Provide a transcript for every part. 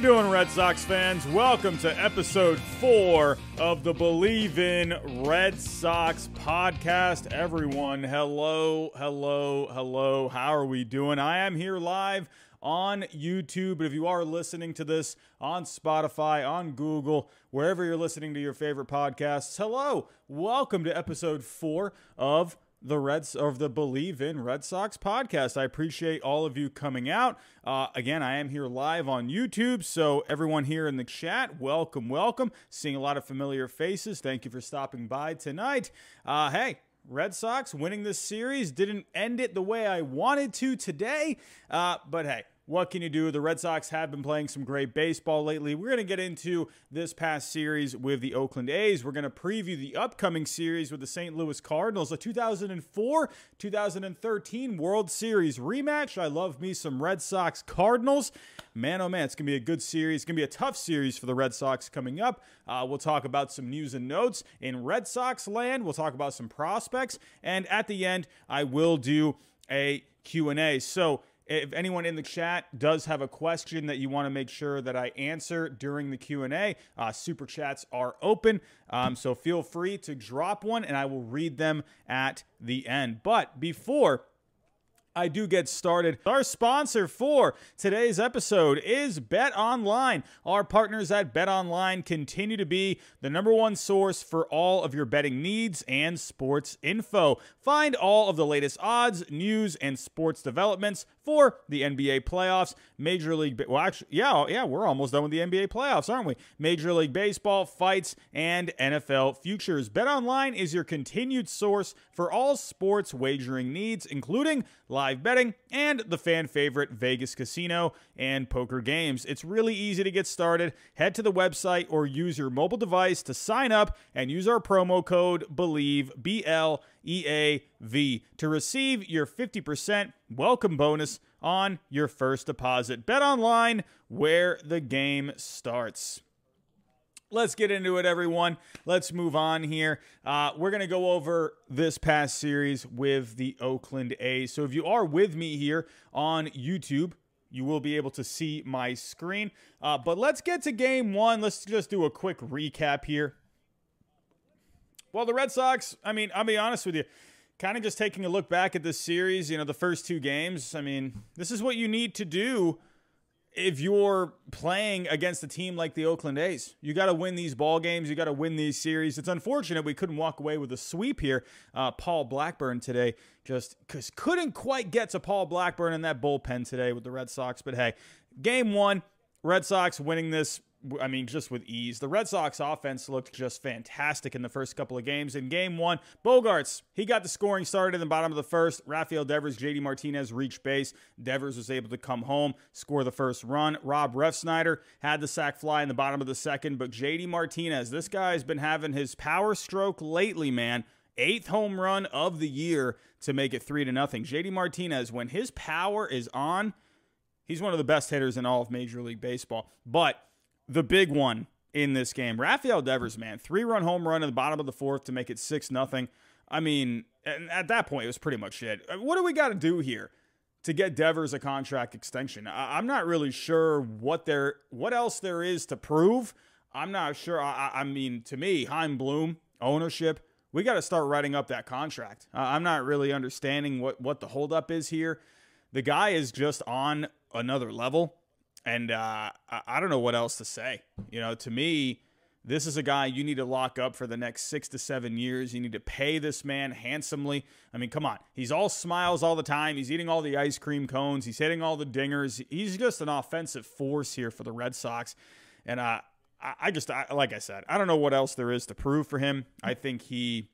You doing, Red Sox fans? Welcome to episode four of the Bleav in Red Sox podcast. Everyone, hello, hello, hello. How are we doing? I am here live on YouTube, but if you are listening to this on Spotify, on Google, wherever you're listening to your favorite podcasts, hello, welcome to episode four of the Reds of the Bleav in Red Sox podcast. I appreciate all of you coming out. Uh, again, I am here live on YouTube, so everyone here in the chat, welcome, welcome. Seeing a lot of familiar faces. Thank you for stopping by tonight. Uh, hey, Red Sox winning this series didn't end it the way I wanted to today, uh, but hey, what can you do? The Red Sox have been playing some great baseball lately. We're going to get into this past series with the Oakland A's. We're going to preview the upcoming series with the St. Louis Cardinals, a 2004 2013 World Series rematch. I love me some Red Sox Cardinals. Man, oh man, it's going to be a good series. It's going to be a tough series for the Red Sox coming up. Uh, we'll talk about some news and notes in Red Sox land. We'll talk about some prospects. And at the end, I will do a Q&A. So, if anyone in the chat does have a question that you want to make sure that I answer during the Q&A, uh, super chats are open. Um, so feel free to drop one and I will read them at the end. But before I do get started. Our sponsor for today's episode is Bet Online. Our partners at Bet Online continue to be the number one source for all of your betting needs and sports info. Find all of the latest odds, news, and sports developments for the NBA playoffs, Major League. Well, actually, yeah, yeah, we're almost done with the NBA playoffs, aren't we? Major League Baseball, fights, and NFL futures. Bet Online is your continued source for all sports wagering needs, including live betting and the fan favorite Vegas casino and poker games. It's really easy to get started. Head to the website or use your mobile device to sign up and use our promo code BLEAV B L E A V to receive your 50% welcome bonus on your first deposit. Bet online where the game starts. Let's get into it, everyone. Let's move on here. Uh, we're going to go over this past series with the Oakland A's. So, if you are with me here on YouTube, you will be able to see my screen. Uh, but let's get to game one. Let's just do a quick recap here. Well, the Red Sox, I mean, I'll be honest with you, kind of just taking a look back at this series, you know, the first two games. I mean, this is what you need to do if you're playing against a team like the Oakland A's. You got to win these ball games. You got to win these series. It's unfortunate we couldn't walk away with a sweep here. Uh, Paul Blackburn today just cause couldn't quite get to Paul Blackburn in that bullpen today with the Red Sox. But hey, game one, Red Sox winning this I mean, just with ease. The Red Sox offense looked just fantastic in the first couple of games. In game one, Bogaerts, he got the scoring started in the bottom of the first. Rafael Devers, JD Martinez reached base. Devers was able to come home, score the first run. Rob Refsnyder had the sac fly in the bottom of the second, but JD Martinez, this guy's been having his power stroke lately, man. Eighth home run of the year to make it three to nothing. JD Martinez, when his power is on, he's one of the best hitters in all of Major League Baseball. But the big one in this game. Rafael Devers, man, three run home run in the bottom of the fourth to make it six nothing. I mean, at that point, it was pretty much it. Uh, what do we got to do here to get Devers a contract extension? I'm not really sure what there, what else there is to prove. I'm not sure. I, I mean, to me, Chaim Bloom ownership, we got to start writing up that contract. I'm not really understanding what what the holdup is here. The guy is just on another level. And uh, I don't know what else to say. You know, to me, this is a guy you need to lock up for the next six to seven years. You need to pay this man handsomely. I mean, come on. He's all smiles all the time. He's eating all the ice cream cones. He's hitting all the dingers. He's just an offensive force here for the Red Sox. And uh, I just, I, like I said, I don't know what else there is to prove for him. I think he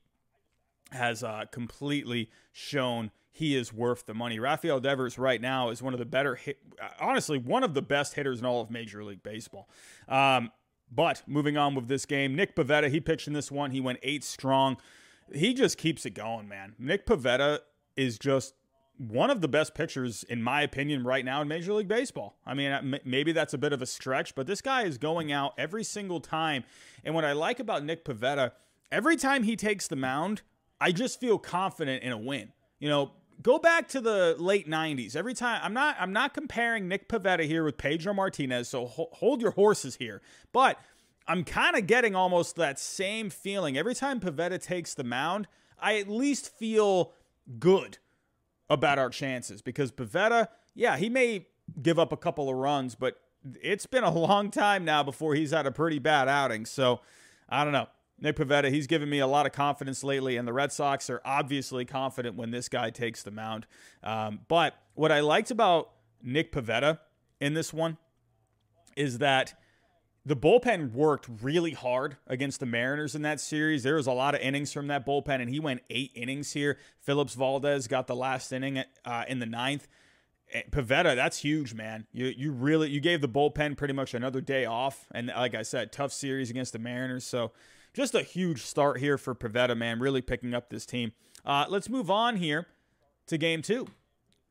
has uh, completely shown he is worth the money. Rafael Devers right now is one of the better hit, honestly, one of the best hitters in all of Major League Baseball. Um, but moving on with this game, Nick Pivetta, he pitched in this one. He went eight strong. He just keeps it going, man. Nick Pivetta is just one of the best pitchers, in my opinion, right now in Major League Baseball. I mean, maybe that's a bit of a stretch, but this guy is going out every single time. And what I like about Nick Pivetta, every time he takes the mound, I just feel confident in a win. You know, go back to the late 90s every time i'm not i'm not comparing nick Pivetta here with pedro martinez so ho- hold your horses here. But i'm kind of getting almost that same feeling. Every time Pivetta takes the mound i at least feel good about our chances because Pivetta, yeah he may give up a couple of runs but it's been a long time now before he's had a pretty bad outing. So i don't know Nick Pivetta, he's given me a lot of confidence lately, and the Red Sox are obviously confident when this guy takes the mound. Um, but what I liked about Nick Pivetta in this one is that the bullpen worked really hard against the Mariners in that series. There was a lot of innings from that bullpen, and he went eight innings here. Phillips Valdez got the last inning uh, in the ninth. Pivetta, that's huge, man. You you really you gave the bullpen pretty much another day off, and like I said, tough series against the Mariners. So just a huge start here for Pivetta, man, really picking up this team. Uh, let's move on here to game two.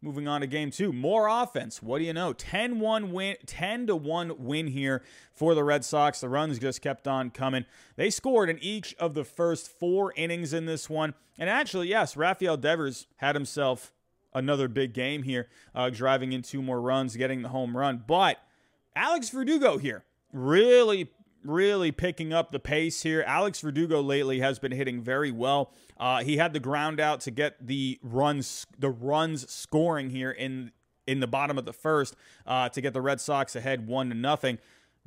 Moving on to game two, more offense. What do you know? 10 1 win, 10 to 1 win here for the Red Sox. The runs just kept on coming. They scored in each of the first four innings in this one. And actually, yes, Rafael Devers had himself another big game here, uh, driving in two more runs, getting the home run. But Alex Verdugo here really really picking up the pace here. Alex Verdugo lately has been hitting very well. Uh, he had the ground out to get the runs, the runs scoring here in in the bottom of the first uh, to get the Red Sox ahead one to nothing.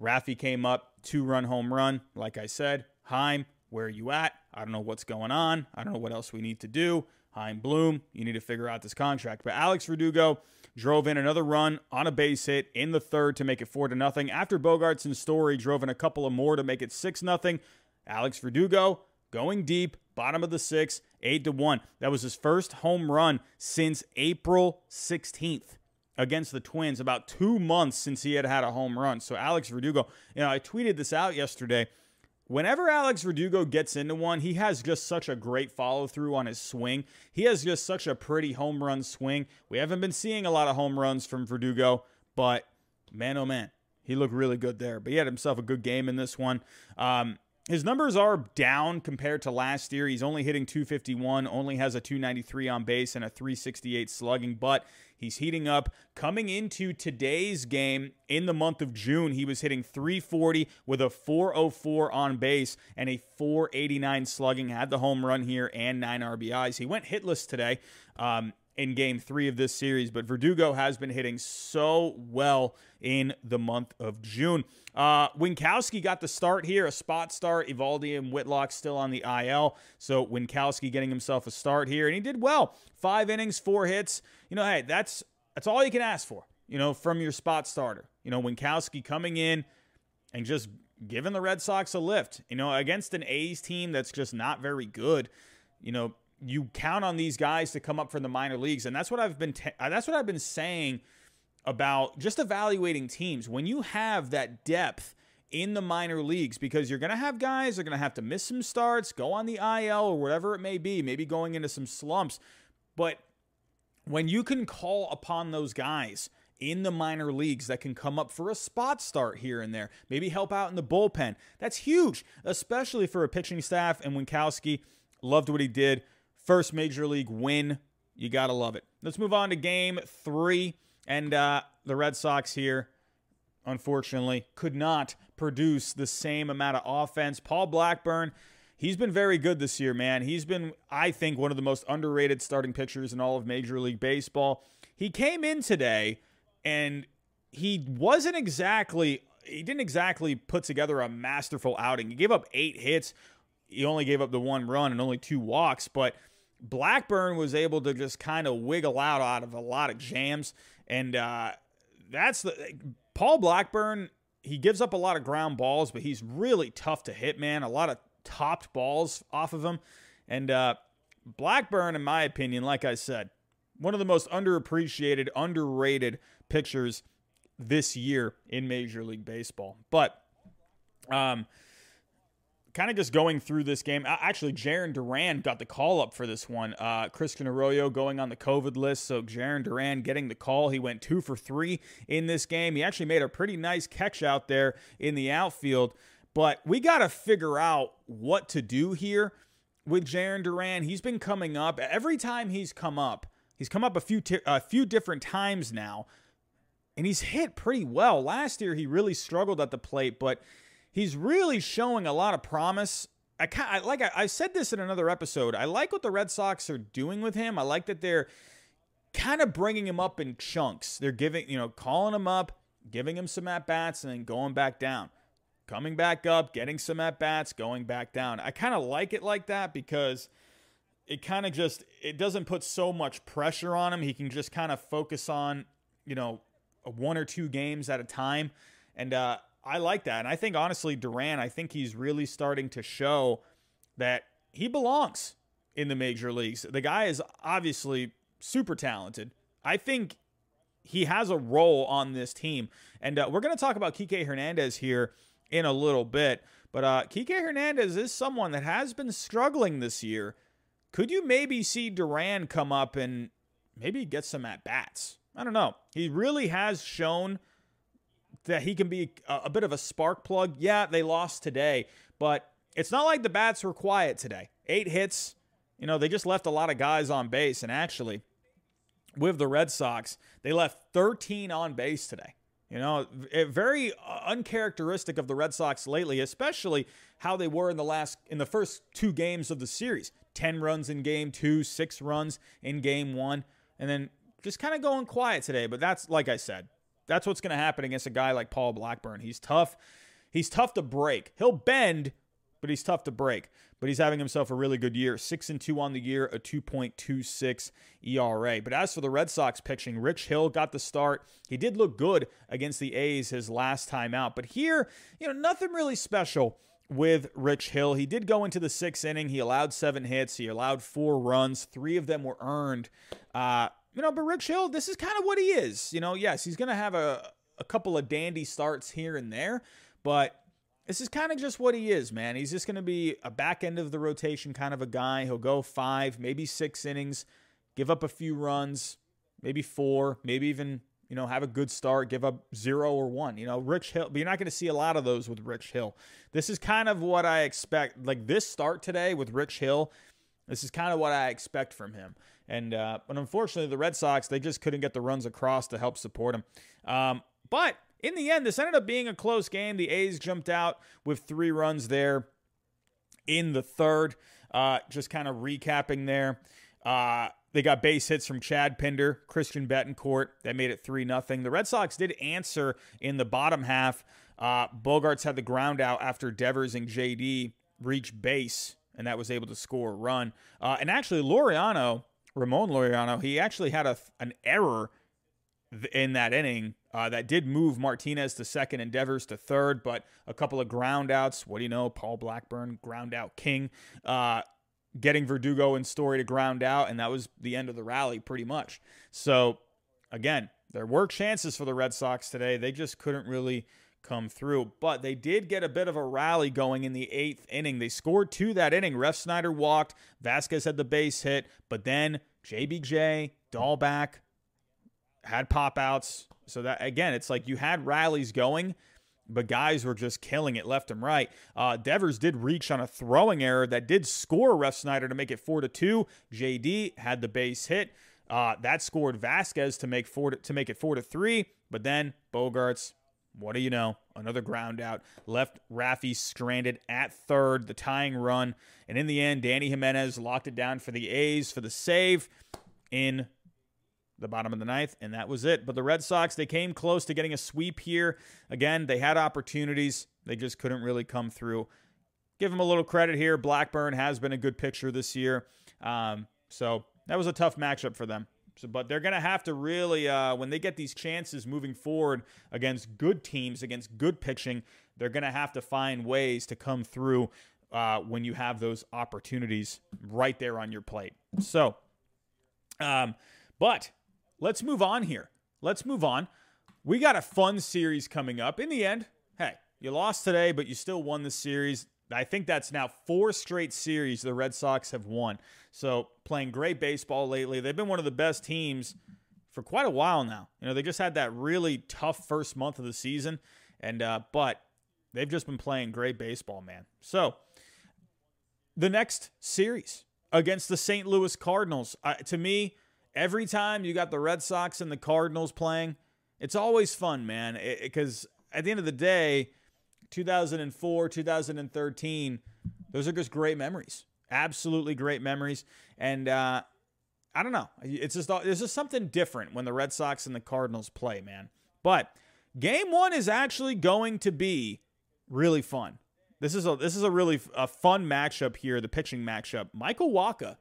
Raffy came up, two run home run. Like I said, Chaim, where are you at? I don't know what's going on. I don't know what else we need to do. Chaim Bloom, you need to figure out this contract. But Alex Verdugo drove in another run on a base hit in the third to make it four to nothing. After Bogaerts and Story drove in a couple of more to make it six nothing. Alex Verdugo going deep, bottom of the six, eight to one. That was his first home run since April 16th against the Twins. About two months since he had had a home run. So Alex Verdugo, you know, I tweeted this out yesterday whenever Alex Verdugo gets into one, he has just such a great follow through on his swing. He has just such a pretty home run swing. We haven't been seeing a lot of home runs from Verdugo, but man, oh man, he looked really good there. But he had himself a good game in this one. Um, his numbers are down compared to last year. He's only hitting 251, only has a 293 on base and a 368 slugging, but he's heating up. Coming into today's game in the month of June, he was hitting 340 with a 404 on base and a 489 slugging. Had the home run here and nine RBIs. He went hitless today. Um, in game three of this series, but Verdugo has been hitting so well in the month of June. Uh, Winckowski got the start here, a spot start. Eovaldi and Whitlock still on the IL. So Winckowski getting himself a start here, and he did well. Five innings, four hits. You know, hey, that's that's all you can ask for, you know, from your spot starter. You know, Winckowski coming in and just giving the Red Sox a lift. You know, against an A's team that's just not very good. You know, you count on these guys to come up from the minor leagues, and that's what I've been te- that's what I've been saying about just evaluating teams. When you have that depth in the minor leagues, because you're going to have guys that are going to have to miss some starts, go on the IL or whatever it may be, maybe going into some slumps, but when you can call upon those guys in the minor leagues that can come up for a spot start here and there, maybe help out in the bullpen. That's huge, especially for a pitching staff. And Winckowski loved what he did. First major league win. You got to love it. Let's move on to game three. And uh, the Red Sox here, unfortunately, could not produce the same amount of offense. Paul Blackburn, he's been very good this year, man. He's been, I think, one of the most underrated starting pitchers in all of Major League Baseball. He came in today and he wasn't exactly he didn't exactly put together a masterful outing. He gave up 8 hits. He only gave up the one run and only two walks, but Blackburn was able to just kind of wiggle out out of a lot of jams, and uh, that's the Paul Blackburn. He gives up a lot of ground balls, but he's really tough to hit, man. A lot of topped balls off of him, and uh, Blackburn, in my opinion, like I said, one of the most underappreciated, underrated pictures this year in Major League Baseball. But um, kind of just going through this game. Actually, Jarren Duran got the call up for this one. Uh, Christian Arroyo going on the COVID list, so Jarren Duran getting the call. He went two for three in this game. He actually made a pretty nice catch out there in the outfield. But we got to figure out what to do here with Jarren Duran. He's been coming up every time he's come up. He's come up a few t- a few different times now, and he's hit pretty well. Last year he really struggled at the plate, but he's really showing a lot of promise. I, I like I, I said this in another episode. I like what the Red Sox are doing with him. I like that they're kind of bringing him up in chunks. They're giving, you know, calling him up, giving him some at bats, and then going back down coming back up, getting some at bats, going back down. I kind of like it like that because it kind of just it doesn't put so much pressure on him. He can just kind of focus on, you know, one or two games at a time. And uh, I like that. And I think honestly, Duran, I think he's really starting to show that he belongs in the major leagues. The guy is obviously super talented. I think he has a role on this team. And uh, we're going to talk about Kike Hernandez here in a little bit. But uh, Kike Hernandez is someone that has been struggling this year. Could you maybe see Duran come up and maybe get some at bats? I don't know. He really has shown that he can be a, a bit of a spark plug. Yeah, they lost today, but it's not like the bats were quiet today. Eight hits. You know, they just left a lot of guys on base. And actually, with the Red Sox, they left 13 on base today. You know, very uh, uncharacteristic of the Red Sox lately, especially how they were in the last in the first two games of the series. 10 runs in game 2, 6 runs in game 1, and then just kind of going quiet today, but that's like I said. That's what's going to happen against a guy like Paul Blackburn. He's tough. He's tough to break. He'll bend, but he's tough to break. But he's having himself a really good year. Six and two on the year, a 2.26 ERA. But as for the Red Sox pitching, Rich Hill got the start. He did look good against the A's his last time out. But here, you know, nothing really special with Rich Hill. He did go into the sixth inning. He allowed seven hits. He allowed four runs. Three of them were earned. Uh, you know, but Rich Hill, this is kind of what he is. You know, yes, he's going to have a, a couple of dandy starts here and there, but this is kind of just what he is, man. He's just going to be a back end of the rotation kind of a guy. He'll go five, maybe six innings, give up a few runs, maybe four, maybe even, you know, have a good start, give up zero or one. You know, Rich Hill, but you're not going to see a lot of those with Rich Hill. This is kind of what I expect. Like this start today with Rich Hill, this is kind of what I expect from him. And uh, but unfortunately, the Red Sox they just couldn't get the runs across to help support him. Um, but in the end, this ended up being a close game. The A's jumped out with three runs there in the third. Uh, just kind of recapping there. Uh, they got base hits from Chad Pinder, Christian Bethancourt. That made it 3 0. The Red Sox did answer in the bottom half. Uh, Bogaerts had the ground out after Devers and JD reached base, and that was able to score a run. Uh, and actually, Laureano, Ramon Laureano, he actually had a, an error in that inning uh, that did move Martinez to second and Devers to third, but a couple of ground outs. What do you know? Paul Blackburn, ground out king, uh, getting Verdugo and Story to ground out, and that was the end of the rally pretty much. So, again, there were chances for the Red Sox today. They just couldn't really come through. But they did get a bit of a rally going in the eighth inning. They scored two that inning. Refsnyder walked. Vasquez had the base hit, but then JBJ, Dalbec, had pop outs. So that again, it's like you had rallies going, but guys were just killing it left and right. Uh, Devers did reach on a throwing error that did score Refsnyder to make it four to two. JD had the base hit. Uh, that scored Vasquez to make four to, to make it four to three. But then Bogaerts, what do you know? Another ground out left Raffy stranded at third, the tying run, and in the end, Dany Jimenez locked it down for the A's for the save in the bottom of the ninth, and that was it. But the Red Sox, they came close to getting a sweep here. Again, they had opportunities, they just couldn't really come through. Give them a little credit here. Blackburn has been a good pitcher this year. Um, so that was a tough matchup for them. So, but they're going to have to really, uh, when they get these chances moving forward against good teams, against good pitching, they're going to have to find ways to come through uh, when you have those opportunities right there on your plate. So, um, But let's move on here. Let's move on. We got a fun series coming up. In the end, hey, you lost today, but you still won the series. I think that's now four straight series the Red Sox have won. So playing great baseball lately. They've been one of the best teams for quite a while now. You know, they just had that really tough first month of the season, and uh, but they've just been playing great baseball, man. So the next series against the St. Louis Cardinals, uh, to me, every time you got the Red Sox and the Cardinals playing, it's always fun, man. Because at the end of the day 2004, 2013, those are just great memories. Absolutely great memories. And uh, I don't know. It's just there's just something different when the Red Sox and the Cardinals play, man. But game one is actually going to be really fun. This is a this is a really a fun matchup here, the pitching matchup. Michael Wacha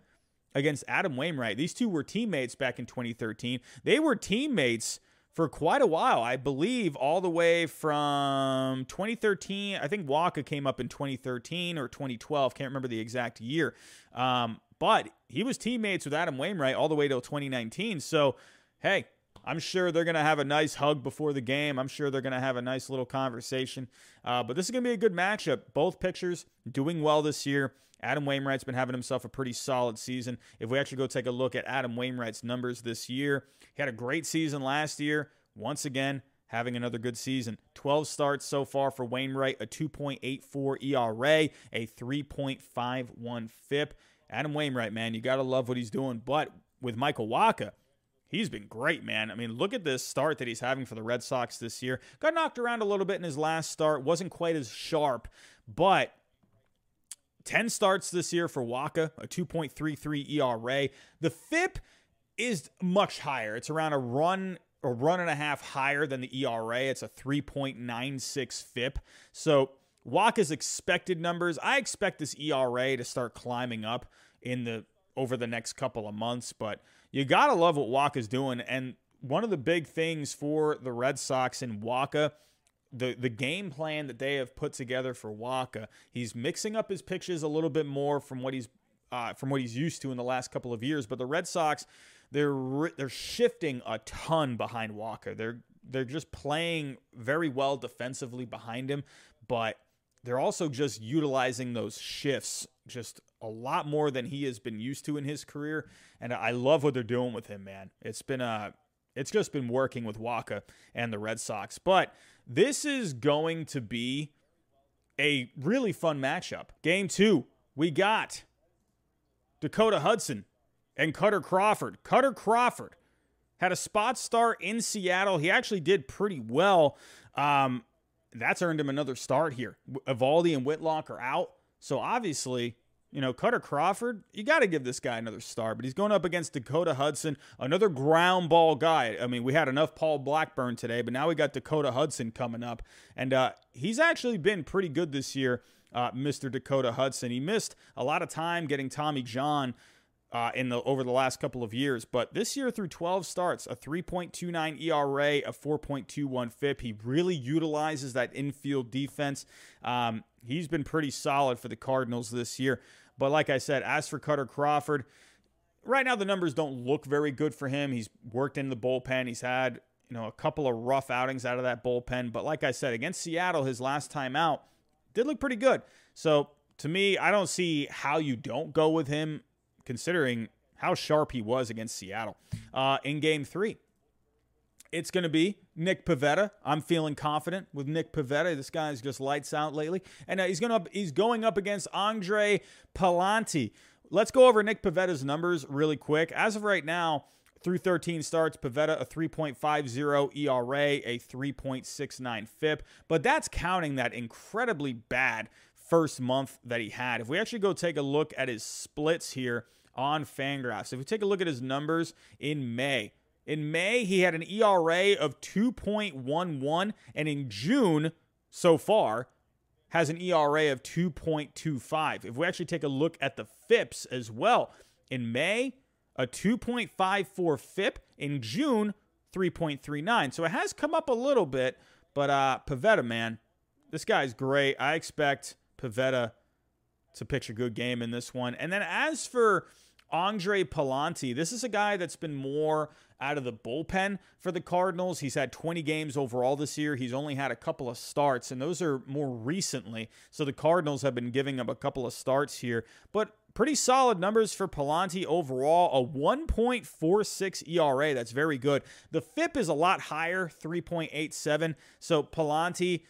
against Adam Wainwright. These two were teammates back in 2013. They were teammates for quite a while. I believe all the way from 2013. I think Wacha came up in 2013 or 2012. Can't remember the exact year. Um, but he was teammates with Adam Wainwright all the way till 2019. So, hey, I'm sure they're going to have a nice hug before the game. I'm sure they're going to have a nice little conversation. Uh, but this is going to be a good matchup. Both pitchers doing well this year. Adam Wainwright's been having himself a pretty solid season. If we actually go take a look at Adam Wainwright's numbers this year, he had a great season last year. Once again, having another good season. 12 starts so far for Wainwright, a 2.84 ERA, a 3.51 FIP. Adam Wainwright, man, you got to love what he's doing. But with Michael Wacha, he's been great, man. I mean, look at this start that he's having for the Red Sox this year. Got knocked around a little bit in his last start, wasn't quite as sharp, but 10 starts this year for Wacha, a 2.33 ERA. The FIP is much higher. It's around a run a run and a half higher than the ERA. It's a 3.96 FIP. So Wacha's expected numbers, I expect this ERA to start climbing up in the over the next couple of months, but you got to love what Wacha's doing and one of the big things for the Red Sox and Wacha the the game plan that they have put together for Wacha, he's mixing up his pitches a little bit more from what he's uh, from what he's used to in the last couple of years. But the Red Sox, they're they're shifting a ton behind Wacha. They're they're just playing very well defensively behind him, but they're also just utilizing those shifts just a lot more than he has been used to in his career. And I love what they're doing with him, man. It's been a it's just been working with Wacha and the Red Sox. But this is going to be a really fun matchup. Game two, we got Dakota Hudson and Kutter Crawford. Kutter Crawford had a spot start in Seattle. He actually did pretty well. Um, that's earned him another start here. Eovaldi and Whitlock are out. So obviously, you know, Kutter Crawford, you got to give this guy another start, but he's going up against Dakota Hudson, another ground ball guy. I mean, we had enough Paul Blackburn today, but now we got Dakota Hudson coming up. And uh, he's actually been pretty good this year, uh, Mr. Dakota Hudson. He missed a lot of time getting Tommy John uh, in the over the last couple of years. But this year, through 12 starts, a 3.29 ERA, a 4.21 FIP. He really utilizes that infield defense. Um, he's been pretty solid for the Cardinals this year. But like I said, as for Kutter Crawford, right now the numbers don't look very good for him. He's worked in the bullpen. He's had you know a couple of rough outings out of that bullpen. But like I said, against Seattle, his last time out did look pretty good. So to me, I don't see how you don't go with him considering how sharp he was against Seattle uh, in game three. It's going to be Nick Pivetta. I'm feeling confident with Nick Pivetta. This guy's just lights out lately, and uh, he's going to he's going up against Andre Pallante. Let's go over Nick Pivetta's numbers really quick. As of right now, through 13 starts, Pivetta a 3.50 ERA, a 3.69 FIP, but that's counting that incredibly bad first month that he had. If we actually go take a look at his splits here on Fangraphs, if we take a look at his numbers in May, in May, he had an ERA of 2.11, and in June, so far, has an ERA of 2.25. If we actually take a look at the FIPS as well, in May, a 2.54 FIP, in June, 3.39. So it has come up a little bit, but uh, Pivetta, man, this guy's great. I expect Pivetta to pitch a good game in this one. And then as for Andre Pallante. This is a guy that's been more out of the bullpen for the Cardinals. He's had 20 games overall this year. He's only had a couple of starts, and those are more recently. So the Cardinals have been giving him a couple of starts here. But pretty solid numbers for Pallante overall. A 1.46 ERA. That's very good. The FIP is a lot higher, 3.87. So Pallante,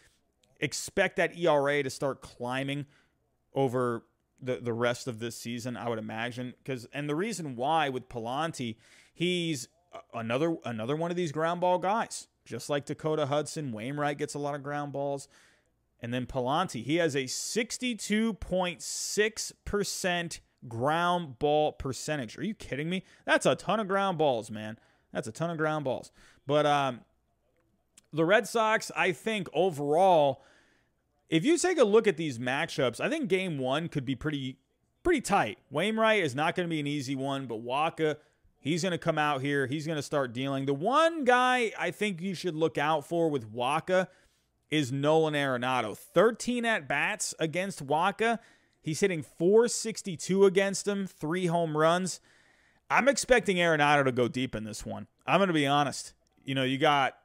expect that ERA to start climbing over the, the rest of this season, I would imagine. Because and the reason why with Pallante, he's another another one of these ground ball guys. Just like Dakota Hudson, Wainwright gets a lot of ground balls. And then Pallante, he has a 62.6% ground ball percentage. Are you kidding me? That's a ton of ground balls, man. That's a ton of ground balls. But um, the Red Sox, I think overall, if you take a look at these matchups, I think game one could be pretty pretty tight. Wainwright is not going to be an easy one, but Wacha, he's going to come out here. He's going to start dealing. The one guy I think you should look out for with Wacha is Nolan Arenado. 13 at bats against Wacha. He's hitting 462 against him, three home runs. I'm expecting Arenado to go deep in this one. I'm going to be honest. You know, you got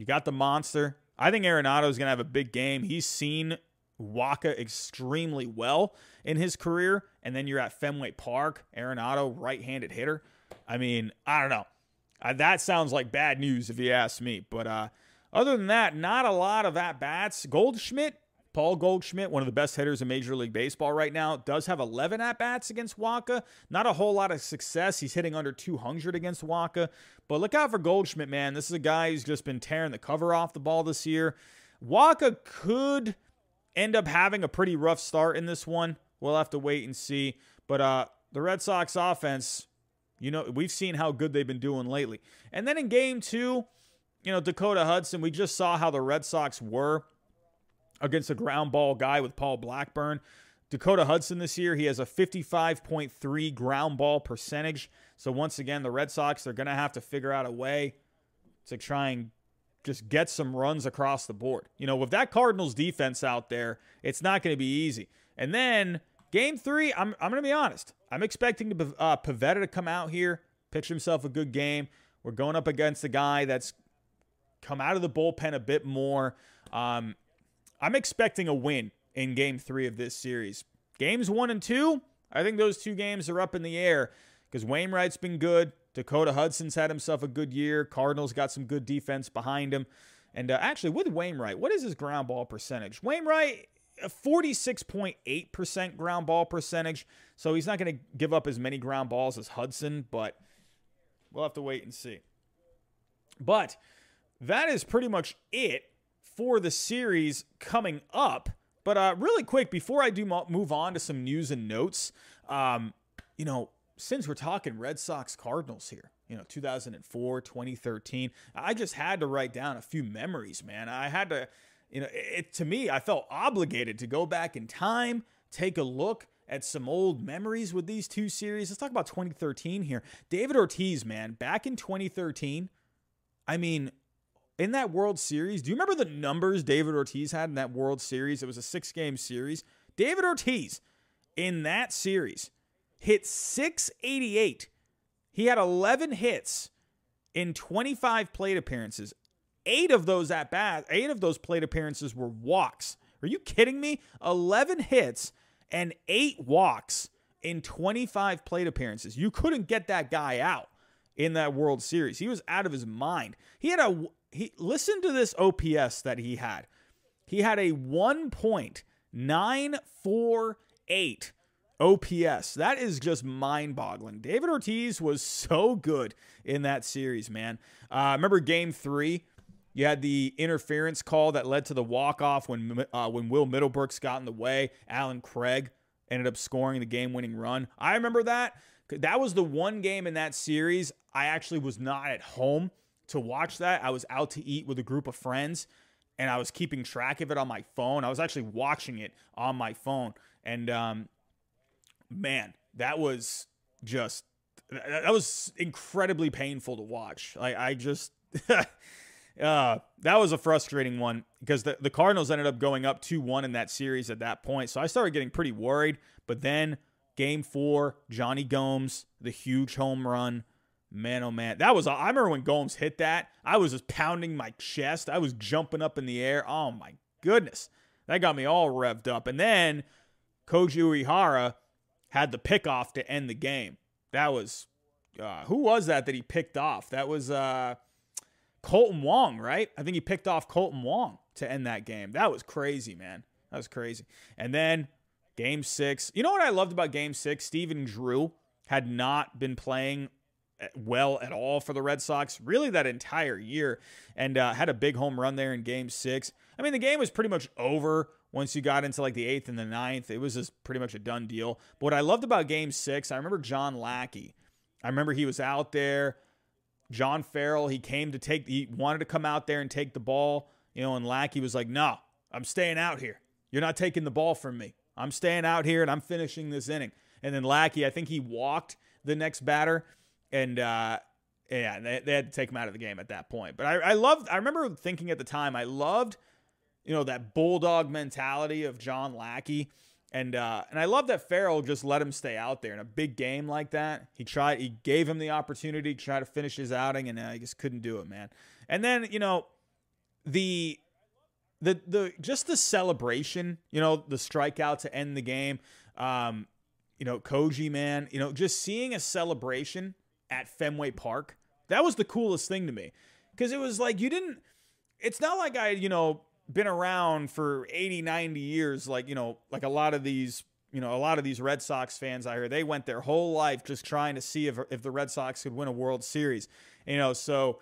you got the monster. I think Arenado is going to have a big game. He's seen Wacha extremely well in his career, and then you're at Fenway Park, Arenado, right-handed hitter. I mean, I don't know. That sounds like bad news if you ask me. But uh, other than that, not a lot of at bats. Goldschmidt, Paul Goldschmidt, one of the best hitters in Major League Baseball right now, does have 11 at bats against Wacha. Not a whole lot of success. He's hitting under 200 against Wacha. But look out for Goldschmidt, man. This is a guy who's just been tearing the cover off the ball this year. Wacha could end up having a pretty rough start in this one. We'll have to wait and see. But uh, the Red Sox offense, you know, we've seen how good they've been doing lately. And then in game two, you know, Dakota Hudson, we just saw how the Red Sox were against a ground ball guy with Paul Blackburn. Dakota Hudson this year, he has a 55.3 ground ball percentage. So once again, the Red Sox, they're going to have to figure out a way to try and just get some runs across the board. You know, with that Cardinals defense out there, it's not going to be easy. And then game three, I'm, I'm going to be honest. I'm expecting to, uh, Pivetta to come out here, pitch himself a good game. We're going up against a guy that's come out of the bullpen a bit more. Um, I'm expecting a win in game three of this series. Games one and two, I think those two games are up in the air because Wainwright's been good. Dakota Hudson's had himself a good year. Cardinals got some good defense behind him. And uh, actually, with Wainwright, what is his ground ball percentage? Wainwright, 46.8% ground ball percentage. So he's not going to give up as many ground balls as Hudson, but we'll have to wait and see. But that is pretty much it for the series coming up. But uh, really quick, before I do move on to some news and notes, um, you know, since we're talking Red Sox Cardinals here, you know, 2004, 2013, I just had to write down a few memories, man. I had to, you know, it, to me, I felt obligated to go back in time, take a look at some old memories with these two series. Let's talk about 2013 here. David Ortiz, man, back in 2013, I mean, in that World Series, do you remember the numbers David Ortiz had in that World Series? It was a six game series. David Ortiz in that series hit 688. He had 11 hits in 25 plate appearances. Eight of those at bat, eight of those plate appearances were walks. Are you kidding me? 11 hits and eight walks in 25 plate appearances. You couldn't get that guy out in that World Series. He was out of his mind. He had a he listen to this OPS that he had. He had a 1.948 OPS. That is just mind-boggling. David Ortiz was so good in that series, man. Uh, remember Game Three? You had the interference call that led to the walk-off when uh, when Will Middlebrooks got in the way. Allen Craig ended up scoring the game-winning run. I remember that. That was the one game in that series I actually was not at home to watch that. I was out to eat with a group of friends and I was keeping track of it on my phone. I was actually watching it on my phone. And um, man, that was just that was incredibly painful to watch. Like I just uh, that was a frustrating one because the, the Cardinals ended up going up 2-1 in that series at that point. So I started getting pretty worried, but then Game four, Jonny Gomes, the huge home run. Man, oh man, that was. I remember when Gomes hit that. I was just pounding my chest. I was jumping up in the air. Oh my goodness, that got me all revved up. And then Koji Uehara had the pickoff to end the game. That was uh, who was that that he picked off? That was uh, Kolten Wong, right? I think he picked off Kolten Wong to end that game. That was crazy, man. That was crazy. And then game six. You know what I loved about game six? Stephen Drew had not been playing well at all for the Red Sox, really that entire year, and uh, had a big home run there in Game Six. I mean, the game was pretty much over once you got into like the eighth and the ninth. It was just pretty much a done deal. But what I loved about Game Six, I remember John Lackey. I remember he was out there. John Farrell, he came to take, he wanted to come out there and take the ball, you know, and Lackey was like, "No, I'm staying out here. You're not taking the ball from me. I'm staying out here and I'm finishing this inning." And then Lackey, I think he walked the next batter and uh, yeah, they, they, had to take him out of the game at that point. But I, I loved. I remember thinking at the time, I loved, you know, that bulldog mentality of John Lackey, and uh, and I love that Farrell just let him stay out there in a big game like that. He tried. He gave him the opportunity to try to finish his outing, and I just couldn't do it, man. And then you know, the the the just the celebration, you know, the strikeout to end the game. Um, you know, Koji, man, you know, just seeing a celebration at Fenway Park. That was the coolest thing to me because it was like you didn't, it's not like I, you know, been around for 80, 90 years, like, you know, like a lot of these, you know, a lot of these Red Sox fans I hear, they went their whole life just trying to see if, if the Red Sox could win a World Series, you know, so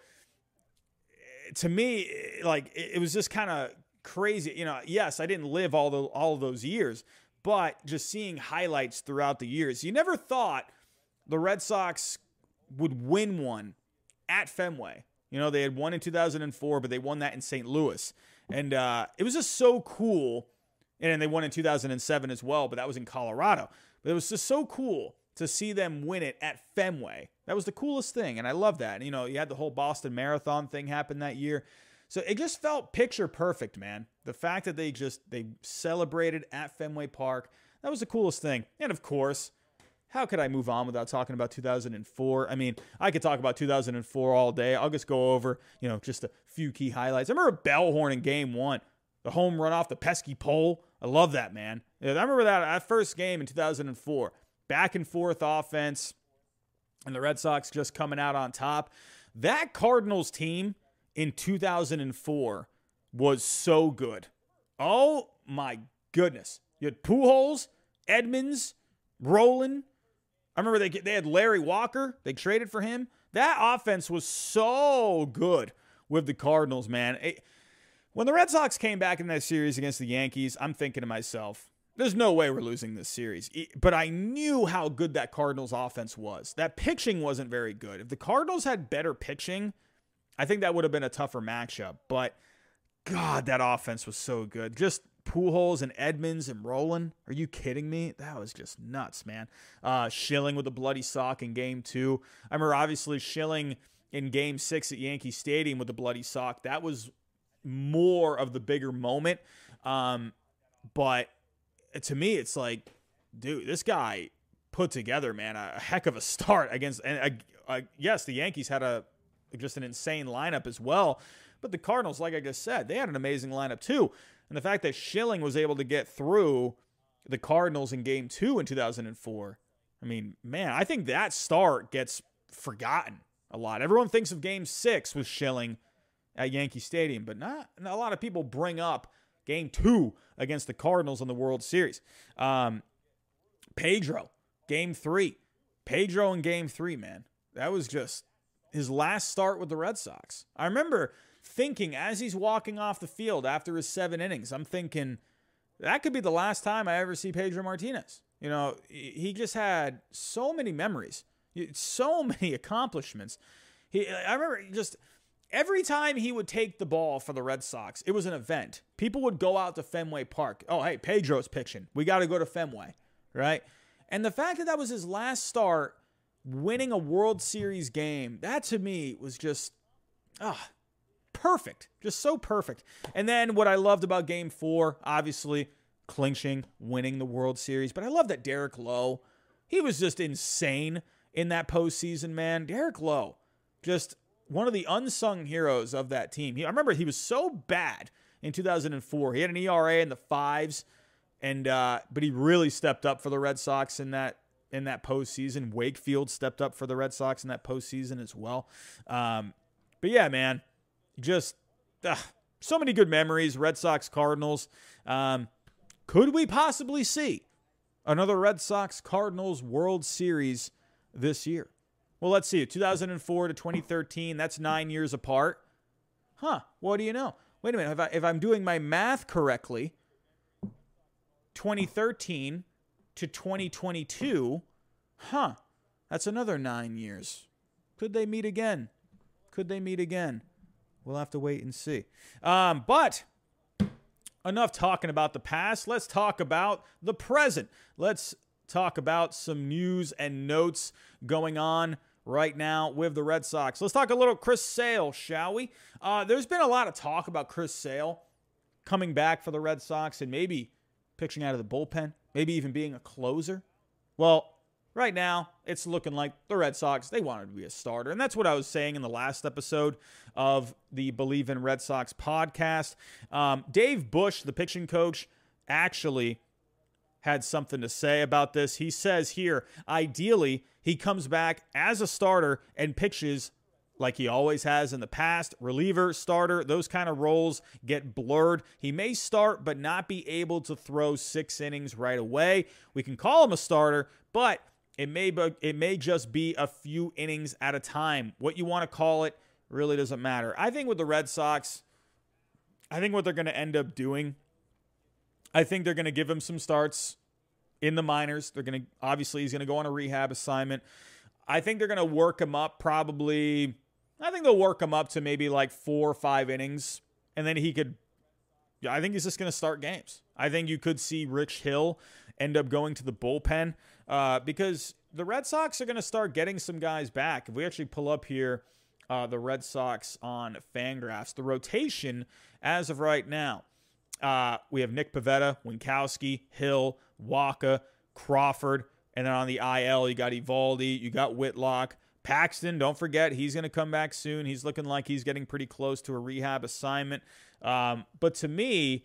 to me, like, it was just kind of crazy. You know, yes, I didn't live all the all those years, but just seeing highlights throughout the years, you never thought the Red Sox would win one at Fenway. You know, they had won in 2004, but they won that in St. Louis. And uh, it was just so cool. And they won in 2007 as well, but that was in Colorado. But it was just so cool to see them win it at Fenway. That was the coolest thing. And I love that. And, you know, you had the whole Boston Marathon thing happen that year. So it just felt picture perfect, man. The fact that they just they celebrated at Fenway Park, that was the coolest thing. And of course, how could I move on without talking about 2004? I mean, I could talk about 2004 all day. I'll just go over, you know, just a few key highlights. I remember Bellhorn in game one, the home run off the pesky pole. I love that, man. I remember that, that first game in 2004. Back and forth offense, and the Red Sox just coming out on top. That Cardinals team in 2004 was so good. Oh my goodness. You had Pujols, Edmonds, Rolen, I remember they they had Larry Walker. They traded for him. That offense was so good with the Cardinals, man. It, when the Red Sox came back in that series against the Yankees, I'm thinking to myself, there's no way we're losing this series. But I knew how good that Cardinals offense was. That pitching wasn't very good. If the Cardinals had better pitching, I think that would have been a tougher matchup. But God, that offense was so good. Just Pujols and Edmonds and Rolen. Are you kidding me? That was just nuts, man. Uh, Schilling with a bloody sock in game two. I remember obviously Schilling in game six at Yankee Stadium with a bloody sock. That was more of the bigger moment. Um, but to me, it's like, dude, this guy put together, man, a heck of a start against. And uh, uh, yes, the Yankees had a just an insane lineup as well. But the Cardinals, like I just said, they had an amazing lineup too. And the fact that Schilling was able to get through the Cardinals in game two in 2004, I mean, man, I think that start gets forgotten a lot. Everyone thinks of game six with Schilling at Yankee Stadium, but not, not a lot of people bring up game two against the Cardinals in the World Series. Um, Pedro, game three. Pedro in game three, man. That was just his last start with the Red Sox. I remember thinking as he's walking off the field after his seven innings, I'm thinking that could be the last time I ever see Pedro Martinez. You know, he just had so many memories, so many accomplishments. He, I remember just every time he would take the ball for the Red Sox, it was an event. People would go out to Fenway Park. Oh, hey, Pedro's pitching. We got to go to Fenway, right? And the fact that that was his last start, winning a World Series game, that to me was just, ah, perfect, just so perfect. And then what I loved about game four, obviously clinching, winning the World Series. But I love that Derek Lowe He was just insane in that postseason, man. Derek Lowe, just one of the unsung heroes of that team. He, I remember he was so bad in 2004. He had an ERA in the fives, and uh, but he really stepped up for the Red Sox in that in that postseason. Wakefield stepped up for the Red Sox in that postseason as well. Um, but yeah, man, just uh, so many good memories. Red Sox, Cardinals. Um, could we possibly see another Red Sox Cardinals World Series this year? Well, let's see. 2004 to 2013, that's nine years apart. Huh. What do you know? Wait a minute. If, I, if I'm doing my math correctly, 2013 to 2022, huh. That's another nine years. Could they meet again? Could they meet again? We'll have to wait and see. Um, but enough talking about the past. Let's talk about the present. Let's talk about some news and notes going on right now with the Red Sox. Let's talk a little Chris Sale, shall we? Uh, there's been a lot of talk about Chris Sale coming back for the Red Sox and maybe pitching out of the bullpen, maybe even being a closer. Well, right now it's looking like the Red Sox they wanted to be a starter, and that's what I was saying in the last episode of the Bleav in Red Sox podcast. Um, Dave Bush, the pitching coach, actually had something to say about this. He says here, ideally, he comes back as a starter and pitches like he always has in the past. Reliever, starter, those kind of roles get blurred. He may start, but not be able to throw six innings right away. We can call him a starter, but it may be, it may just be a few innings at a time. What you want to call it really doesn't matter. I think with the Red Sox, I think what they're going to end up doing I think they're going to give him some starts in the minors. They're going to obviously he's going to go on a rehab assignment. I think they're going to work him up probably I think they'll work him up to maybe like 4 or 5 innings and then he could I think he's just going to start games. I think you could see Rich Hill end up going to the bullpen uh, because the Red Sox are going to start getting some guys back. If we actually pull up here uh, the Red Sox on Fangraphs, the rotation as of right now uh, we have Nick Pivetta, Winckowski, Hill, Wacha, Crawford, and then on the IL you got Eovaldi, you got Whitlock, Paxton. Don't forget he's going to come back soon. He's looking like he's getting pretty close to a rehab assignment. Um, but to me,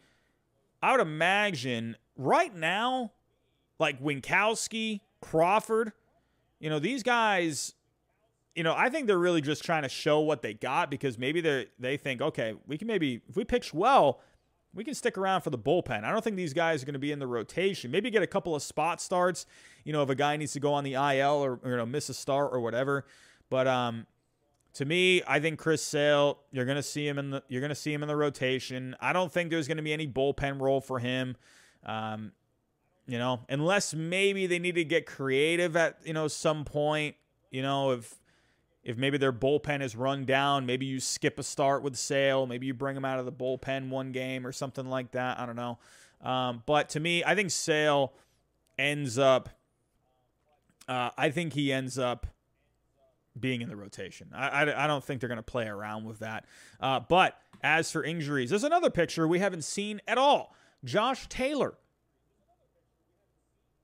I would imagine right now, like Winckowski, Crawford, you know these guys. You know, I think they're really just trying to show what they got because maybe they they think, okay, we can maybe if we pitch well, we can stick around for the bullpen. I don't think these guys are going to be in the rotation. Maybe get a couple of spot starts, you know, if a guy needs to go on the IL or, you know miss a start or whatever. But um, to me, I think Chris Sale, you're going to see him in the you're going to see him in the rotation. I don't think there's going to be any bullpen role for him. Um, you know, unless maybe they need to get creative at you know some point. You know, if if maybe their bullpen is run down, maybe you skip a start with Sale, maybe you bring them out of the bullpen one game or something like that. I don't know. Um, but to me, I think Sale ends up. Uh, I think he ends up being in the rotation. I, I, I don't think they're going to play around with that. Uh, but as for injuries, there's another picture we haven't seen at all. Josh Taylor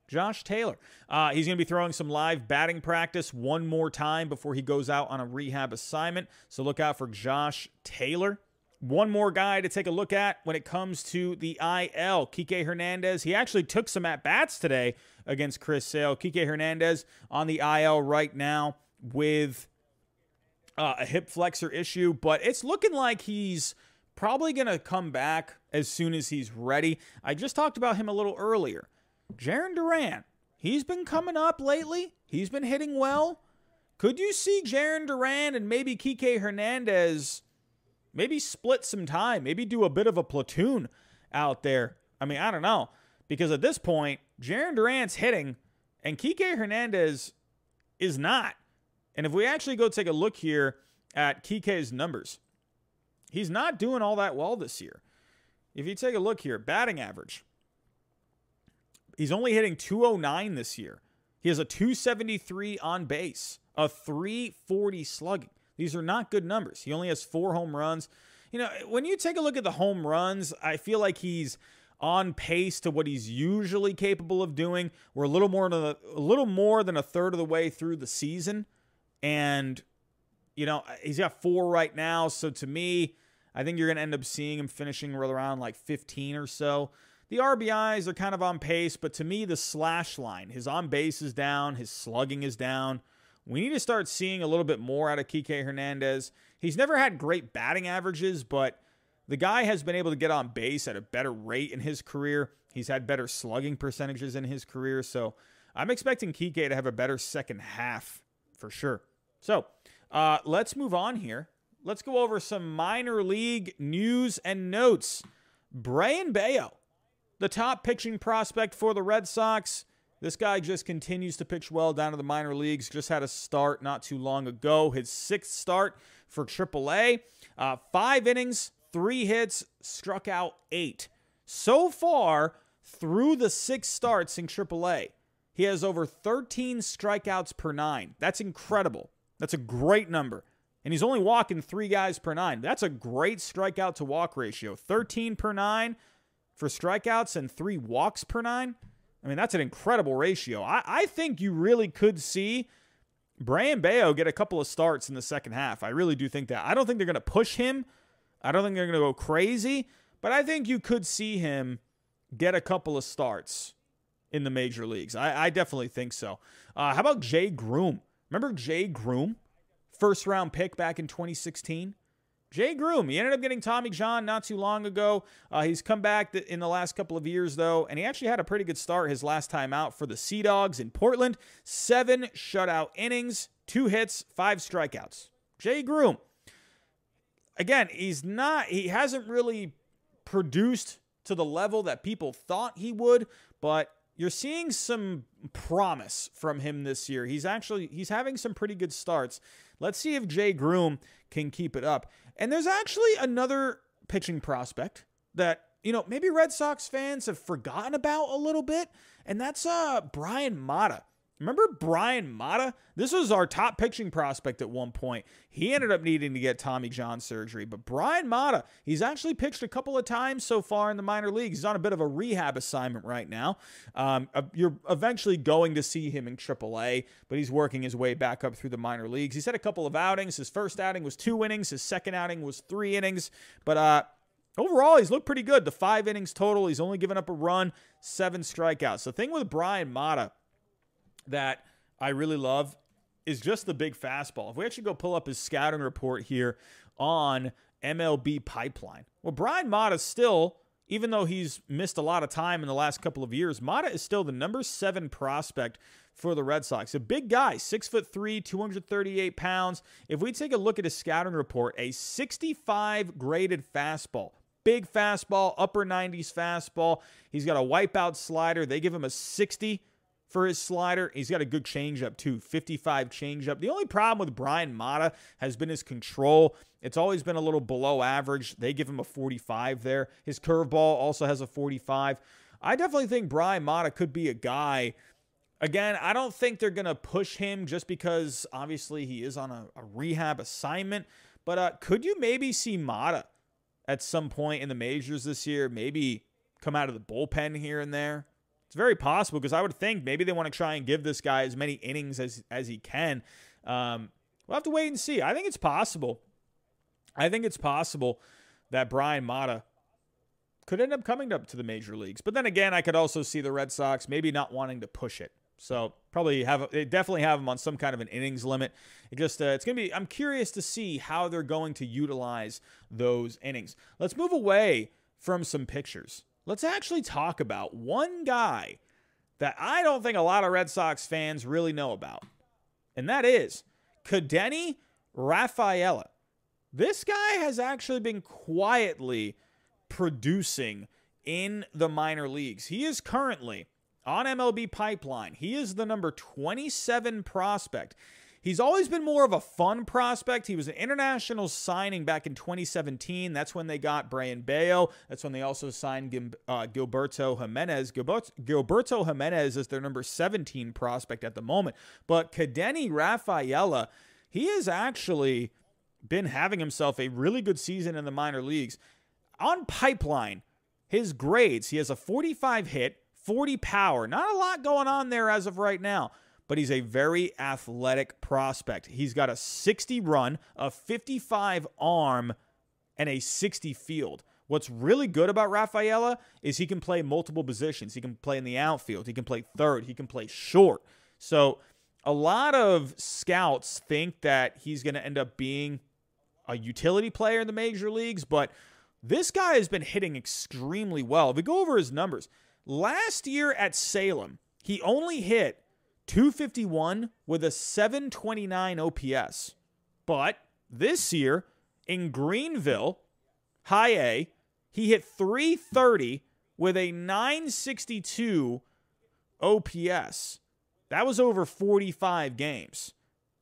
Josh Taylor. Uh, he's going to be throwing some live batting practice one more time before he goes out on a rehab assignment. So look out for Josh Taylor. One more guy to take a look at when it comes to the IL. Kike Hernandez. He actually took some at bats today against Chris Sale. Kike Hernandez on the IL right now with uh, a hip flexor issue, but it's looking like he's probably going to come back as soon as he's ready. I just talked about him a little earlier. Jarren Duran, he's been coming up lately. He's been hitting well. Could you see Jarren Duran and maybe Kike Hernandez maybe split some time, maybe do a bit of a platoon out there? I mean, I don't know. Because at this point, Jarren Duran's hitting and Kike Hernandez is not. And if we actually go take a look here at Kike's numbers, he's not doing all that well this year. If you take a look here, batting average, He's only hitting 209 this year. He has a 273 on base, a 340 slugging. These are not good numbers. He only has four home runs. You know, when you take a look at the home runs, I feel like he's on pace to what he's usually capable of doing. We're a little more than a, a little more than a third of the way through the season, and you know he's got four right now. So to me, I think you're going to end up seeing him finishing around like 15 or so. The RBIs are kind of on pace, but to me, the slash line, his on base is down, his slugging is down. We need to start seeing a little bit more out of Kike Hernandez. He's never had great batting averages, but the guy has been able to get on base at a better rate in his career. He's had better slugging percentages in his career. So I'm expecting Kike to have a better second half for sure. So uh, let's move on here. Let's go over some minor league news and notes. Brayan Bello, the top pitching prospect for the Red Sox. This guy just continues to pitch well down to the minor leagues. Just had a start not too long ago. His sixth start for AAA. Uh, five innings, three hits, struck out eight. So far, through the six starts in AAA, he has over 13 strikeouts per nine. That's incredible. That's a great number. And he's only walking three guys per nine. That's a great strikeout to walk ratio. 13 per nine for strikeouts and three walks per nine. I mean, that's an incredible ratio. I, I think you really could see Brayan Bello get a couple of starts in the second half. I really do think that. I don't think they're going to push him I don't think they're going to go crazy, but I think you could see him get a couple of starts in the major leagues. I, I definitely think so. Uh, how about Jay Groom? Remember Jay Groom? First round pick back in 2016. Jay Groom, he ended up getting Tommy John not too long ago. Uh, he's come back in the last couple of years, though, and he actually had a pretty good start his last time out for the Sea Dogs in Portland. Seven shutout innings, two hits, five strikeouts. Jay Groom, again, he's not, he hasn't really produced to the level that people thought he would, but you're seeing some promise from him this year. He's actually he's having some pretty good starts. Let's see if Jay Groom can keep it up. And there's actually another pitching prospect that you know maybe Red Sox fans have forgotten about a little bit, and that's uh Bryan Mata. Remember Bryan Mata? This was our top pitching prospect at one point. He ended up needing to get Tommy John surgery, but Bryan Mata, he's actually pitched a couple of times so far in the minor leagues. He's on a bit of a rehab assignment right now. Um, uh, you're eventually going to see him in AAA, but he's working his way back up through the minor leagues. He's had a couple of outings. His first outing was two innings. His second outing was three innings, but uh, Overall, he's looked pretty good. The five innings total, he's only given up a run, seven strikeouts. The thing with Bryan Mata that I really love is just the big fastball. If we actually go pull up his scouting report here on MLB Pipeline, well, Bryan Mata still, even though he's missed a lot of time in the last couple of years, Mata is still the number seven prospect for the Red Sox. A big guy, six foot three, 238 pounds. If we take a look at his scouting report, a 65 graded fastball. Big fastball, upper 90s fastball. He's got a wipeout slider. They give him a 60 for his slider. He's got a good changeup too, 55 changeup. The only problem with Bryan Mata has been his control. It's always been a little below average. They give him a 45 there. His curveball also has a 45. I definitely think Bryan Mata could be a guy. Again, I don't think they're going to push him just because obviously he is on a, a rehab assignment. But uh, could you maybe see Mata at some point in the majors this year? Maybe come out of the bullpen here and there? It's very possible because I would think maybe they want to try and give this guy as many innings as as he can. Um, we'll have to wait and see. I think it's possible. I think it's possible that Bryan Mata could end up coming up to the major leagues. But then again, I could also see the Red Sox maybe not wanting to push it. So probably have they definitely have him on some kind of an innings limit. It just uh, it's gonna be. I'm curious to see how they're going to utilize those innings. Let's move away from some pictures let's actually talk about one guy that I don't think a lot of Red Sox fans really know about. And that is Ceddanne Rafaela. This guy has actually been quietly producing in the minor leagues. He is currently on MLB Pipeline. He is the number 27 prospect. He's always been more of a fun prospect. He was an international signing back in 2017. That's when they got Brayan Bello. That's when they also signed uh, Gilberto Jimenez. Gilberto Jimenez is their number 17 prospect at the moment. But Ceddanne Rafaela, he has actually been having himself a really good season in the minor leagues. On Pipeline, his grades, he has a 45 hit, 40 power. Not a lot going on there as of right now, but he's a very athletic prospect. He's got a 60 run, a 55 arm, and a 60 field. What's really good about Rafaela is he can play multiple positions. He can play in the outfield, he can play third, he can play short. So, a lot of scouts think that he's going to end up being a utility player in the major leagues, but this guy has been hitting extremely well. If we go over his numbers, last year at Salem, he only hit 251 with a 729 OPS. But this year in Greenville, high A, he hit 330 with a 962 OPS. That was over 45 games.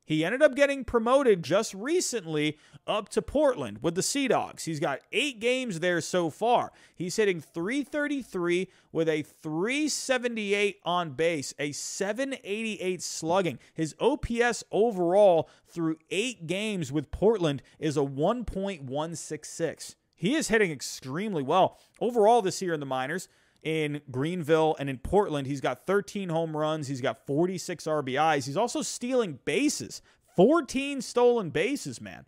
He ended up getting promoted just recently up to Portland with the Sea Dogs. He's got eight games there so far. He's hitting 333 with a 378 on base, a 788 slugging. His OPS overall through eight games with Portland is a 1.166. He is hitting extremely well. Overall, this year in the minors, in Greenville and in Portland. He's got 13 home runs. He's got 46 RBIs. He's also stealing bases. 14 stolen bases, man.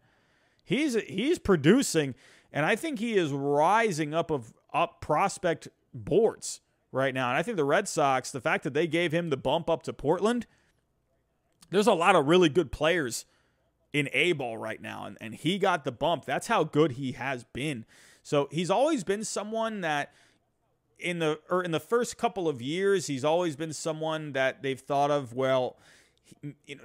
He's he's producing and I think he is rising up of up prospect boards right now. And I think the Red Sox, the fact that they gave him the bump up to Portland, there's a lot of really good players in A ball right now. And, and he got the bump. That's how good he has been. So he's always been someone that in the or in the first couple of years, he's always been someone that they've thought of. Well,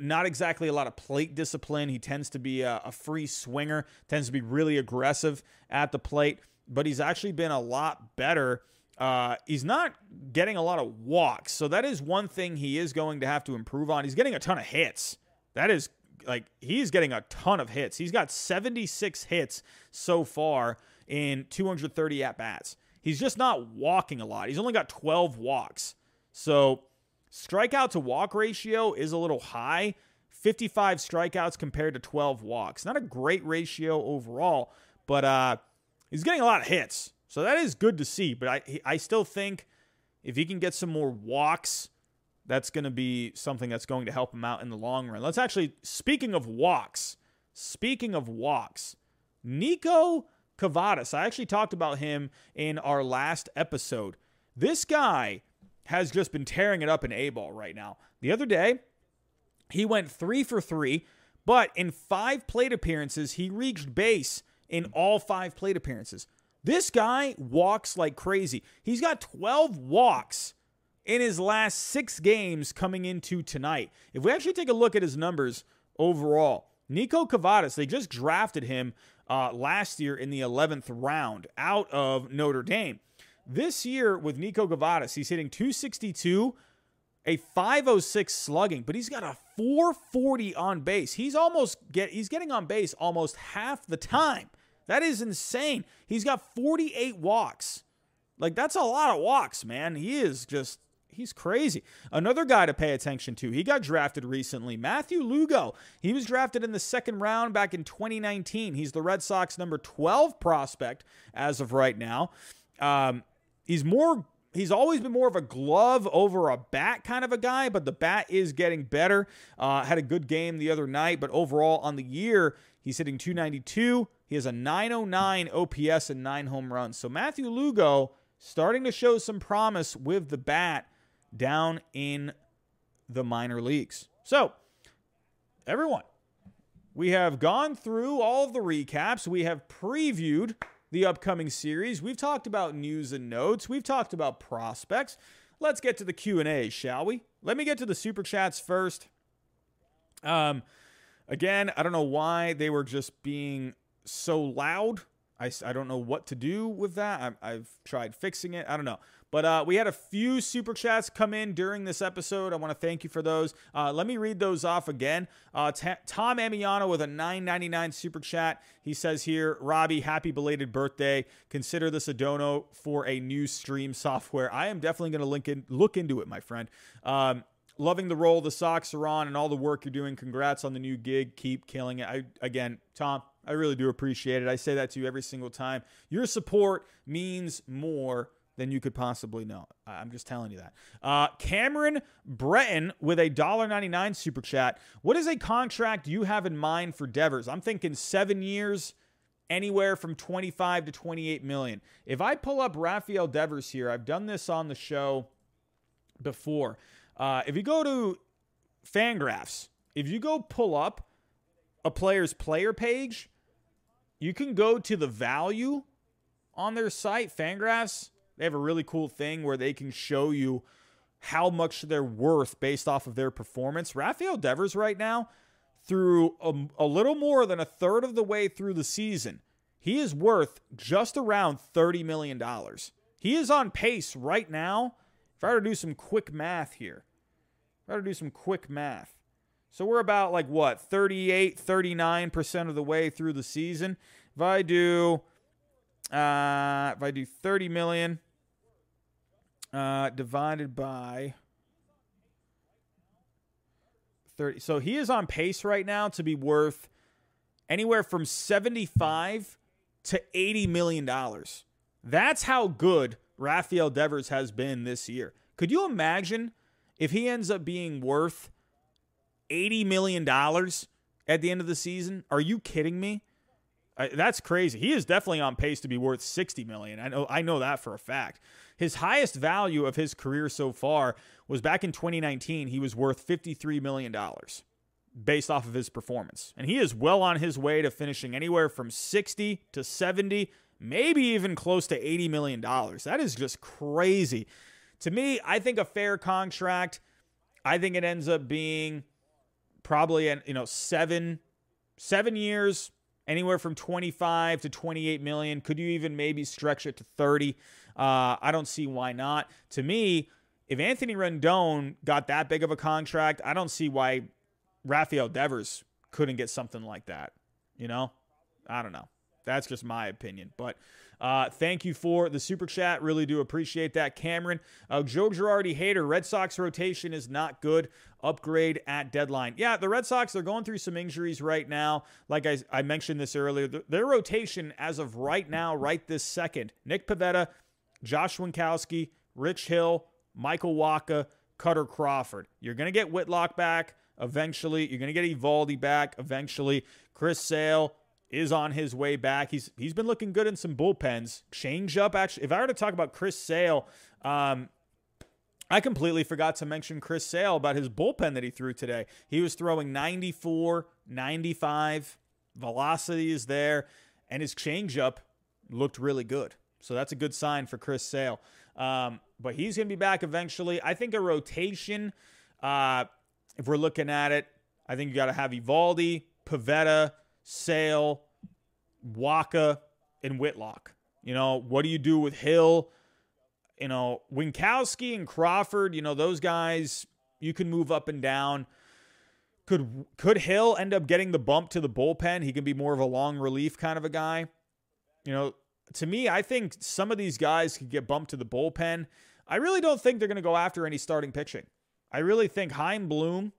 not exactly a lot of plate discipline. He tends to be a, a free swinger, tends to be really aggressive at the plate, but he's actually been a lot better. Uh, he's not getting a lot of walks, so that is one thing he is going to have to improve on. He's getting a ton of hits. That is like he's getting a ton of hits. He's got 76 hits so far in 230 at bats. He's just not walking a lot. He's only got 12 walks. So, strikeout to walk ratio is a little high. 55 strikeouts compared to 12 walks. Not a great ratio overall, but uh, he's getting a lot of hits. So that is good to see. But I, I still think if he can get some more walks, that's going to be something that's going to help him out in the long run. Let's actually, speaking of walks, speaking of walks, Niko Kavadas. I actually talked about him in our last episode. This guy has just been tearing it up in A ball right now. The other day, he went three for three, but in five plate appearances, he reached base in all five plate appearances. This guy walks like crazy. He's got 12 walks in his last six games coming into tonight. If we actually take a look at his numbers overall, Niko Kavadas, they just drafted him uh, last year in the 11th round out of Notre Dame. This year with Niko Kavadas, he's hitting 262, a 506 slugging, but he's got a 440 on base. He's almost get he's getting on base almost half the time. That is insane. He's got 48 walks. Like that's a lot of walks, man. He is just he's crazy. Another guy to pay attention to. He got drafted recently. Matthew Lugo. He was drafted in the second round back in 2019. He's the Red Sox number 12 prospect as of right now. Um, he's more. He's always been more of a glove over a bat kind of a guy, but the bat is getting better. Uh, had a good game the other night, but overall on the year, he's hitting 292. He has a 909 OPS and nine home runs. So Matthew Lugo starting to show some promise with the bat down in the minor leagues. So, everyone, we have gone through all of the recaps. We have previewed the upcoming series. We've talked about news and notes. We've talked about prospects. Let's get to the Q&A, shall we? Let me get to the super chats first. Um again, I don't know why they were just being so loud. I, I don't know what to do with that. I, have tried fixing it. I don't know. But uh, we had a few super chats come in during this episode. I want to thank you for those. Uh, let me read those off again. Uh, T- Tom Amiano with a 9.99 super chat. He says here, Robbie, happy belated birthday. Consider this a dono for a new stream software. I am definitely going to link in, look into it, my friend. Um, loving the roll the Sox are on and all the work you're doing. Congrats on the new gig. Keep killing it. I, again, Tom, I really do appreciate it. I say that to you every single time. Your support means more than you could possibly know. I'm just telling you that. Uh, Cameron Breton with a $1.99 super chat. What is a contract you have in mind for Devers? I'm thinking seven years, anywhere from 25 to 28 million. If I pull up Rafael Devers here, I've done this on the show before. Uh, if you go to Fangraphs, if you go pull up a player's player page, you can go to the value on their site, Fangraphs they have a really cool thing where they can show you how much they're worth based off of their performance. Rafael Devers, right now, through a, a, little more than a third of the way through the season, he is worth just around $30 million. He is on pace right now. If I were to do some quick math here, if I were to do some quick math. So we're about like what, 38, 39% of the way through the season. If I do uh, if I do 30 million uh, divided by 30. So he is on pace right now to be worth anywhere from 75 to 80 million dollars. That's how good Rafael Devers has been this year. Could you imagine if he ends up being worth 80 million dollars at the end of the season? Are you kidding me? That's crazy. He is definitely on pace to be worth 60 million. I know I know that for a fact. His highest value of his career so far was back in 2019. He was worth 53 million dollars based off of his performance. And he is well on his way to finishing anywhere from 60 to 70, maybe even close to 80 million dollars. That is just crazy. To me, I think a fair contract, I think it ends up being probably an, you know, 7 7 years, anywhere from 25 to 28 million. Could you even maybe stretch it to 30? Uh, I don't see why not. To me, if Anthony Rendon got that big of a contract, I don't see why Rafael Devers couldn't get something like that. You know, I don't know. That's just my opinion. But uh, thank you for the super chat. Really do appreciate that, Cameron. Uh, Joe Girardi hater. Red Sox rotation is not good. Upgrade at deadline. Yeah, the Red Sox they're going through some injuries right now. Like I, I mentioned this earlier, their rotation as of right now, right this second, Nick Pivetta, Josh Winckowski, Rich Hill, Michael Wacha, Kutter Crawford. You're going to get Whitlock back eventually. You're going to get Eovaldi back eventually. Chris Sale, is on his way back. He's he's been looking good in some bullpens. Change up actually. If I were to talk about Chris Sale, um, I completely forgot to mention Chris Sale about his bullpen that he threw today. He was throwing 94, 95. Velocity is there, and his changeup looked really good. So that's a good sign for Chris Sale. Um, but he's going to be back eventually. I think a rotation, uh, if we're looking at it, I think you got to have Eovaldi, Pivetta, Sale, Wacha, and Whitlock. You know, what do you do with Hill? You know, Winckowski and Crawford, you know, those guys you can move up and down. Could could Hill end up getting the bump to the bullpen? He can be more of a long relief kind of a guy. You know, to me, I think some of these guys could get bumped to the bullpen. I really don't think they're going to go after any starting pitching. I really think Chaim Bloom,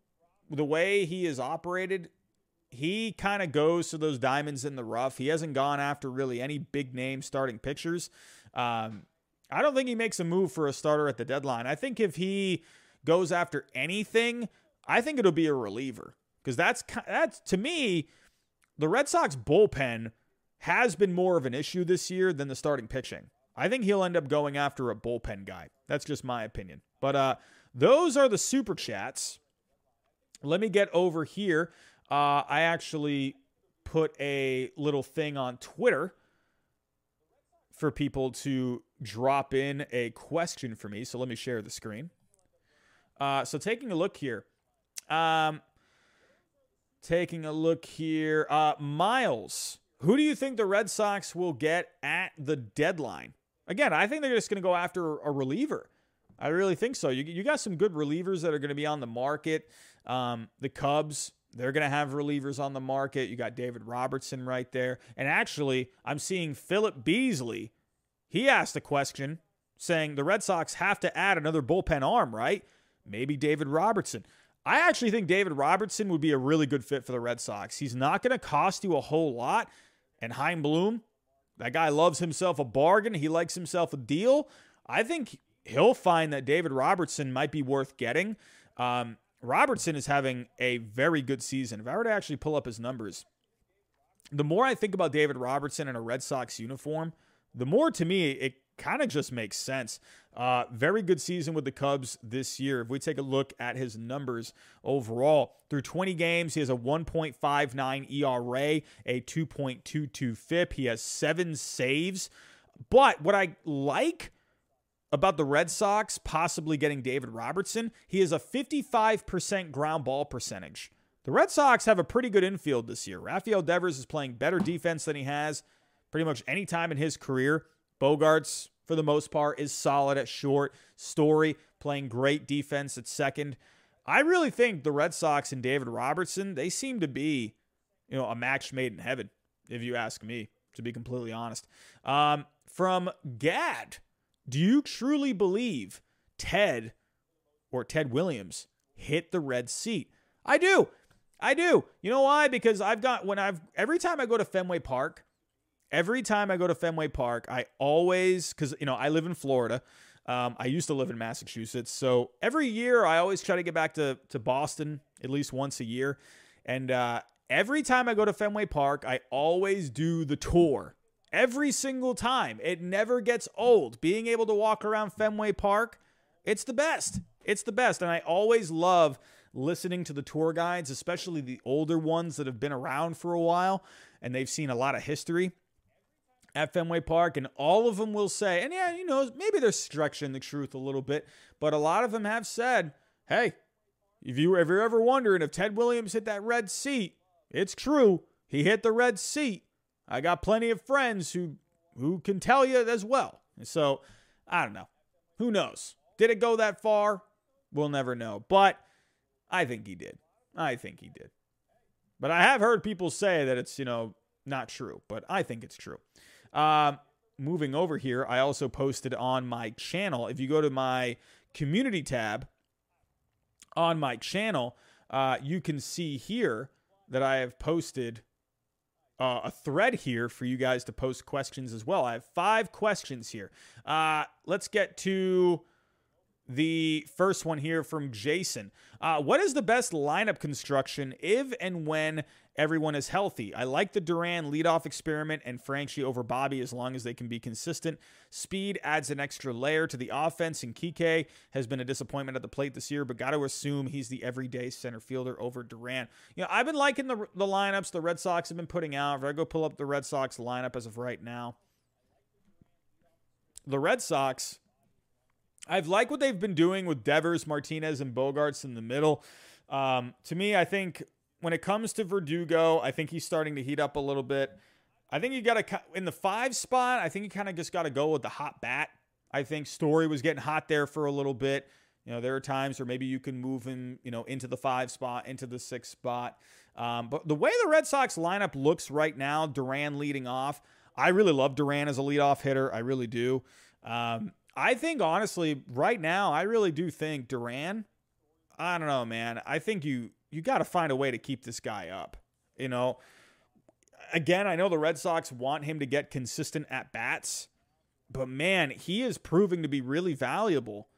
the way he is operated, he kind of goes to those diamonds in the rough. He hasn't gone after really any big name starting pitchers. Um, I don't think he makes a move for a starter at the deadline. I think if he goes after anything, I think it'll be a reliever because that's that's to me the Red Sox bullpen has been more of an issue this year than the starting pitching. I think he'll end up going after a bullpen guy. That's just my opinion. But uh, those are the super chats. Let me get over here. Uh, I actually put a little thing on Twitter for people to drop in a question for me. So let me share the screen. Uh, so taking a look here. Um, taking a look here. Uh, Miles, who do you think the Red Sox will get at the deadline? Again, I think they're just going to go after a reliever. I really think so. You, you got some good relievers that are going to be on the market. Um, the Cubs, they're going to have relievers on the market. You got David Robertson right there. And actually, I'm seeing Philip Beasley. He asked a question saying the Red Sox have to add another bullpen arm, right? Maybe David Robertson. I actually think David Robertson would be a really good fit for the Red Sox. He's not going to cost you a whole lot. And Chaim Bloom, that guy loves himself a bargain. He likes himself a deal. I think he'll find that David Robertson might be worth getting. Um, Robertson is having a very good season. If I were to actually pull up his numbers, the more I think about David Robertson in a Red Sox uniform, the more to me it kind of just makes sense. Uh, very good season with the Cubs this year. If we take a look at his numbers overall, through 20 games, he has a 1.59 ERA, a 2.22 FIP. He has seven saves. But what I like about the Red Sox possibly getting David Robertson, he has a 55% ground ball percentage. The Red Sox have a pretty good infield this year. Rafael Devers is playing better defense than he has pretty much any time in his career. Bogaerts, for the most part, is solid at short. Story playing great defense at second. I really think the Red Sox and David Robertson, they seem to be, you know, a match made in heaven, if you ask me, to be completely honest. Um, from Gad, do you truly believe Ted or Ted Williams hit the red seat? I do. I do. You know why? Because I've got when I've every time I go to Fenway Park, every time I go to Fenway Park, I always, because, you know, I live in Florida. Um, I used to live in Massachusetts. So every year I always try to get back to, to Boston at least once a year. And uh, every time I go to Fenway Park, I always do the tour. Every single time. It never gets old. Being able to walk around Fenway Park, it's the best. It's the best. And I always love listening to the tour guides, especially the older ones that have been around for a while and they've seen a lot of history at Fenway Park, and all of them will say, and yeah, you know, maybe they're stretching the truth a little bit, but a lot of them have said, hey, if you if you're ever wondering if Ted Williams hit that red seat, it's true. He hit the red seat. I got plenty of friends who who can tell you as well. So I don't know. Who knows? Did it go that far? We'll never know. But I think he did. I think he did. But I have heard people say that it's, you know, not true, but I think it's true. Um, moving over here, I also posted on my channel. If you go to my community tab on my channel, uh, you can see here that I have posted uh, a thread here for you guys to post questions as well. I have five questions here. Uh, let's get to the first one here from Jason. Uh, what is the best lineup construction if and when everyone is healthy. I like the Duran leadoff experiment and Franchy over Bobby as long as they can be consistent. Speed adds an extra layer to the offense, and Kike has been a disappointment at the plate this year, but got to assume he's the everyday center fielder over Duran. You know, I've been liking the, the lineups the Red Sox have been putting out. If I go pull up the Red Sox lineup as of right now, the Red Sox. I've liked what they've been doing with Devers, Martinez, and Bogaerts in the middle. Um, to me, I think when it comes to Verdugo, I think he's starting to heat up a little bit. I think you got to in the five spot. I think you kind of just got to go with the hot bat. I think Story was getting hot there for a little bit. You know, there are times where maybe you can move him, you know, into the five spot, into the six spot. Um, but the way the Red Sox lineup looks right now, Duran leading off, I really love Duran as a leadoff hitter. I really do. Um, I think honestly, right now, I really do think Duran. I don't know, man. I think you you got to find a way to keep this guy up. You know, again, I know the Red Sox want him to get consistent at bats, but man, he is proving to be really valuable.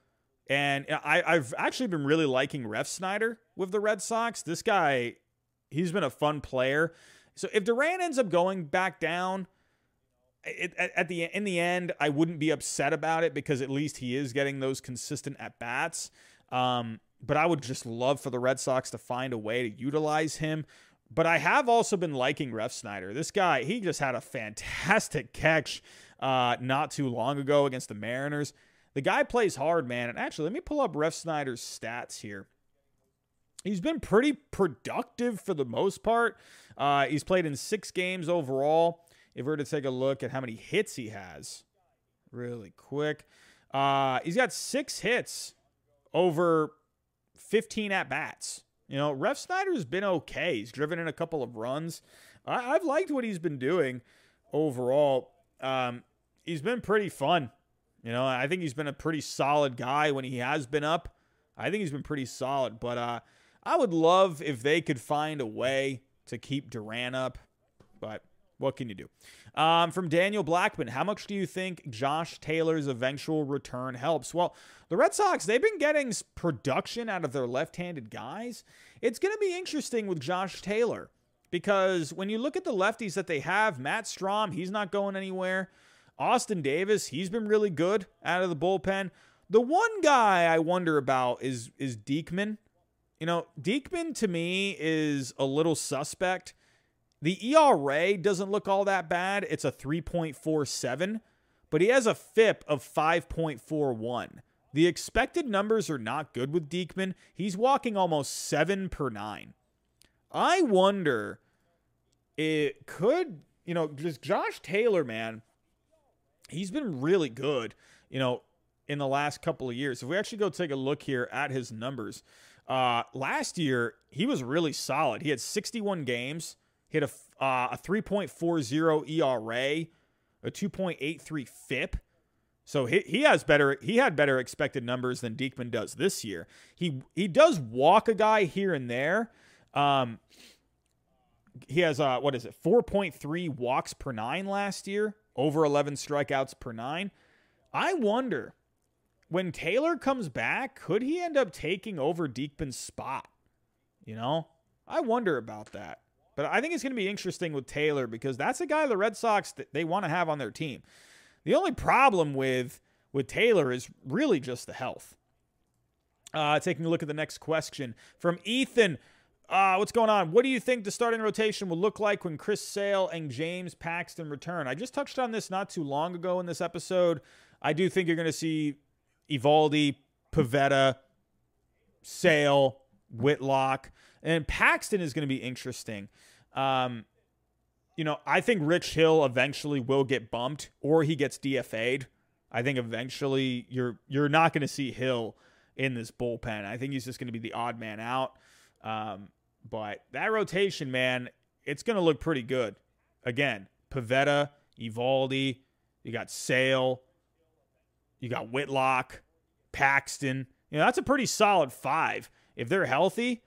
And I, have actually been really liking Refsnyder with the Red Sox. This guy, he's been a fun player. So if Duran ends up going back down, it, at, the in the end, I wouldn't be upset about it because at least he is getting those consistent at bats. Um, but I would just love for the Red Sox to find a way to utilize him. But I have also been liking Refsnyder. This guy, he just had a fantastic catch uh, not too long ago against the Mariners. The guy plays hard, man. And actually, let me pull up Refsnyder's stats here. He's been pretty productive for the most part. Uh, he's played in six games overall. If we were to take a look at how many hits he has, really quick, uh, he's got six hits over 15 at bats. You know, Refsnyder's been okay. He's driven in a couple of runs. I, have liked what he's been doing overall. Um, he's been pretty fun. You know, I think he's been a pretty solid guy when he has been up. I think he's been pretty solid, but uh, I would love if they could find a way to keep Duran up, but what can you do? Um, from Daniel Blackman, how much do you think Josh Taylor's eventual return helps? Well, the Red Sox, they've been getting production out of their left handed guys. It's going to be interesting with Josh Taylor because when you look at the lefties that they have, Matt Strahm, he's not going anywhere. Austin Davis, he's been really good out of the bullpen. The one guy I wonder about is is Diekman. You know, Diekman to me is a little suspect. The ERA doesn't look all that bad. It's a 3.47, but he has a FIP of 5.41. The expected numbers are not good with Diekman. He's walking almost seven per nine. I wonder, it could, you know, just Josh Taylor, man, he's been really good, you know, in the last couple of years. If we actually go take a look here at his numbers, uh, last year he was really solid. He had 61 games, had a, uh, a 3.40 ERA, a 2.83 FIP. So he, he has better he had better expected numbers than Diekman does this year. He he does walk a guy here and there. Um, he has uh what is it 4.3 walks per nine last year, over 11 strikeouts per nine. I wonder when Taylor comes back, could he end up taking over Diekman's spot? You know, I wonder about that. But I think it's going to be interesting with Taylor because that's a guy the Red Sox they want to have on their team. The only problem with with Taylor is really just the health. Uh, taking a look at the next question from Ethan. Uh, what's going on? What do you think the starting rotation will look like when Chris Sale and James Paxton return? I just touched on this not too long ago in this episode. I do think you're going to see Eovaldi, Pivetta, Sale, Whitlock, and Paxton is going to be interesting. Um, you know, I think Rich Hill eventually will get bumped or he gets DFA'd. I think eventually you're you're not going to see Hill in this bullpen. I think he's just going to be the odd man out. Um, but that rotation, man, it's going to look pretty good. Again, Pivetta, Eovaldi, you got Sale, you got Whitlock, Paxton. You know, that's a pretty solid five. If they're healthy,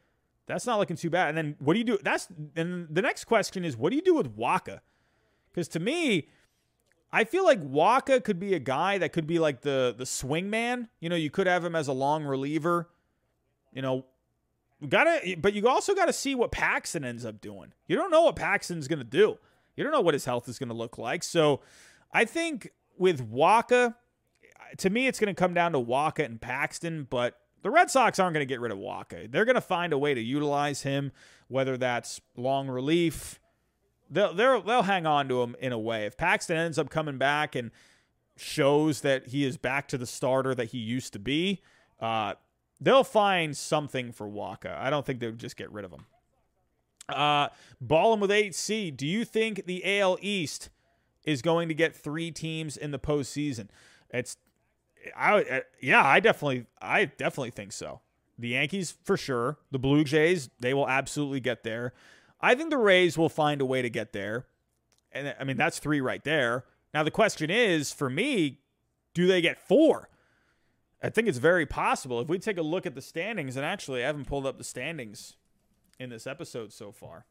that's not looking too bad. And then what do you do? That's and the next question is what do you do with Wacha? Because to me, I feel like Wacha could be a guy that could be like the the swing man. You know, you could have him as a long reliever. You know, gotta but you also gotta see what Paxton ends up doing. You don't know what Paxton's gonna do. You don't know what his health is gonna look like. So I think with Wacha, to me, it's gonna come down to Wacha and Paxton, but the Red Sox aren't going to get rid of Wacha. They're going to find a way to utilize him, whether that's long relief. They'll, they'll, they'll hang on to him in a way. If Paxton ends up coming back and shows that he is back to the starter that he used to be, uh, they'll find something for Wacha. I don't think they would just get rid of him. Uh, Ballin with 8C, do you think the AL East is going to get three teams in the postseason? It's I yeah, I definitely I definitely think so. The Yankees for sure. The Blue Jays, they will absolutely get there. I think the Rays will find a way to get there. And I mean, that's 3 right there. Now the question is for me, do they get 4? I think it's very possible. If we take a look at the standings, and actually I haven't pulled up the standings in this episode so far.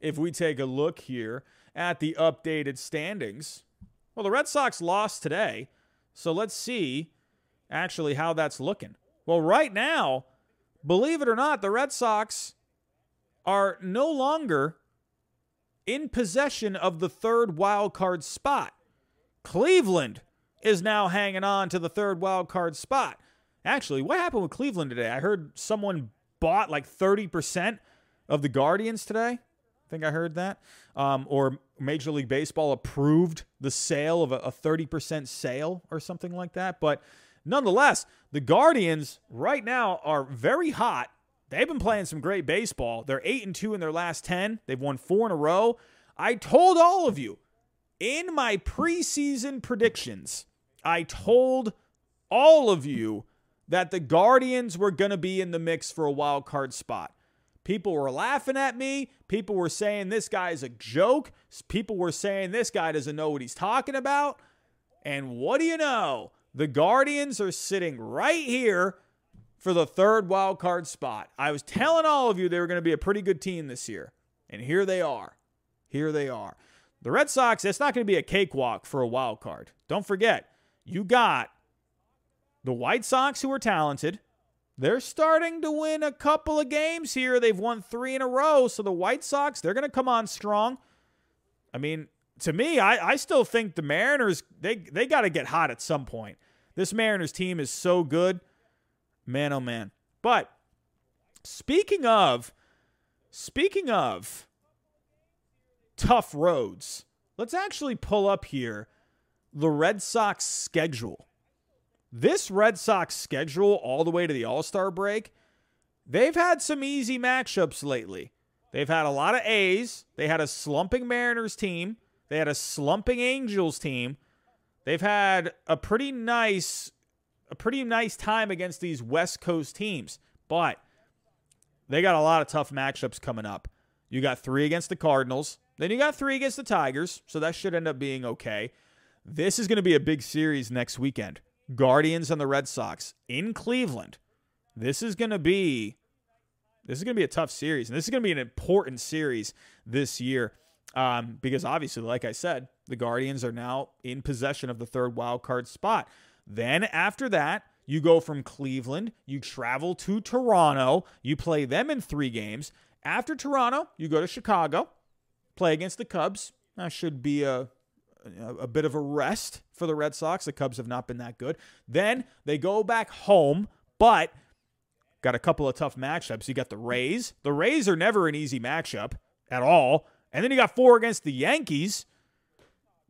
If we take a look here at the updated standings, well, the Red Sox lost today. So let's see actually how that's looking. Well, right now, believe it or not, the Red Sox are no longer in possession of the third wild card spot. Cleveland is now hanging on to the third wild card spot. Actually, what happened with Cleveland today? I heard someone bought like 30% of the Guardians today. I think I heard that. Um, or Major League Baseball approved the sale of a, a 30% sale or something like that. But nonetheless, the Guardians right now are very hot. They've been playing some great baseball. They're 8 and 2 in their last 10. They've won 4 in a row. I told all of you in my preseason predictions, I told all of you that the Guardians were going to be in the mix for a wild card spot. People were laughing at me. People were saying this guy is a joke. People were saying this guy doesn't know what he's talking about. And what do you know? The Guardians are sitting right here, for the third wild card spot. I was telling all of you they were going to be a pretty good team this year, and here they are. Here they are. The Red Sox, it's not going to be a cakewalk for a wild card. Don't forget, you got the White Sox who are talented. They're starting to win a couple of games here. They've won three in a row. So the White Sox, they're going to come on strong. I mean, to me, I, I still think the Mariners, they, they got to get hot at some point. This Mariners team is so good. Man, oh man. But speaking of, speaking of tough roads, let's actually pull up here the Red Sox schedule. This Red Sox schedule, all the way to the All Star break, they've had some easy matchups lately. They've had a lot of A's. They had a slumping Mariners team. They had a slumping Angels team. They've had a pretty nice a pretty nice time against these West Coast teams, but they got a lot of tough matchups coming up. You got 3 against the Cardinals, then you got 3 against the Tigers, so that should end up being okay. This is going to be a big series next weekend. Guardians and the Red Sox in Cleveland. This is going to be this is going to be a tough series, and this is going to be an important series this year um, because obviously, like I said, the Guardians are now in possession of the third wild card spot. Then after that, you go from Cleveland, you travel to Toronto, you play them in three games. After Toronto, you go to Chicago, play against the Cubs. That should be a a bit of a rest for the Red Sox. The Cubs have not been that good. Then they go back home, but got a couple of tough matchups. You got the Rays. The Rays are never an easy matchup at all. And then you got four against the Yankees.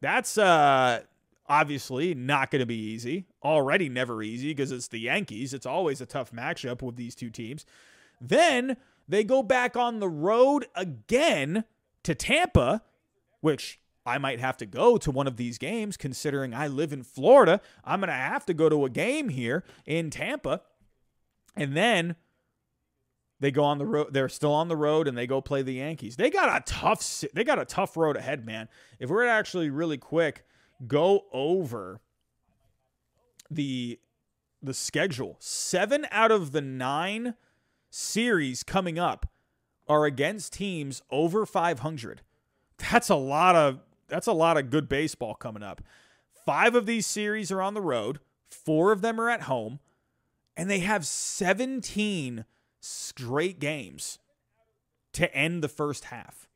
That's uh obviously not going to be easy. Already never easy because it's the Yankees. It's always a tough matchup with these two teams. Then they go back on the road again to Tampa, which I might have to go to one of these games considering I live in Florida. I'm going to have to go to a game here in Tampa. And then they go on the road. They're still on the road and they go play the Yankees. They got a tough they got a tough road ahead, man. If we're actually really quick go over the the schedule, 7 out of the 9 series coming up are against teams over 500. That's a lot of that's a lot of good baseball coming up. Five of these series are on the road, four of them are at home, and they have 17 straight games to end the first half.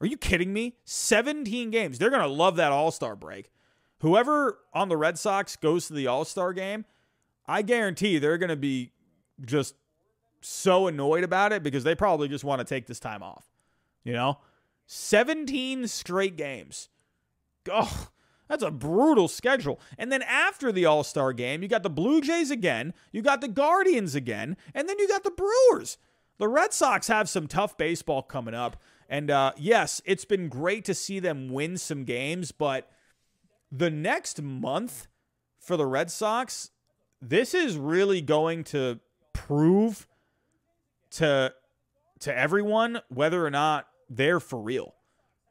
Are you kidding me? 17 games. They're going to love that All Star break. Whoever on the Red Sox goes to the All Star game, I guarantee they're going to be just so annoyed about it because they probably just want to take this time off. You know? 17 straight games. Oh, that's a brutal schedule. And then after the All Star game, you got the Blue Jays again, you got the Guardians again, and then you got the Brewers. The Red Sox have some tough baseball coming up. And uh, yes, it's been great to see them win some games, but the next month for the Red Sox, this is really going to prove to to everyone whether or not they're for real.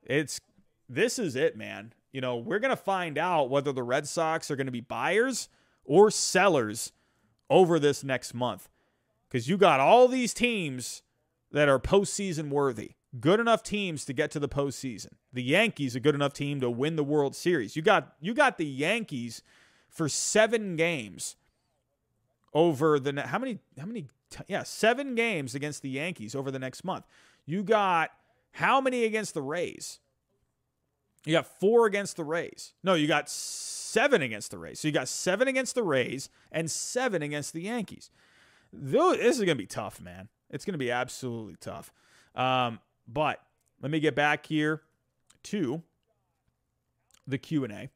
It's this is it, man. You know, we're going to find out whether the Red Sox are going to be buyers or sellers over this next month. Cuz you got all these teams that are postseason worthy. Good enough teams to get to the postseason. The Yankees a good enough team to win the World Series. You got you got the Yankees for 7 games over the how many how many yeah, 7 games against the Yankees over the next month. You got how many against the Rays? You got four against the Rays. No, you got seven against the Rays. So you got seven against the Rays and seven against the Yankees. This is going to be tough, man. It's going to be absolutely tough. Um, but let me get back here to the Q and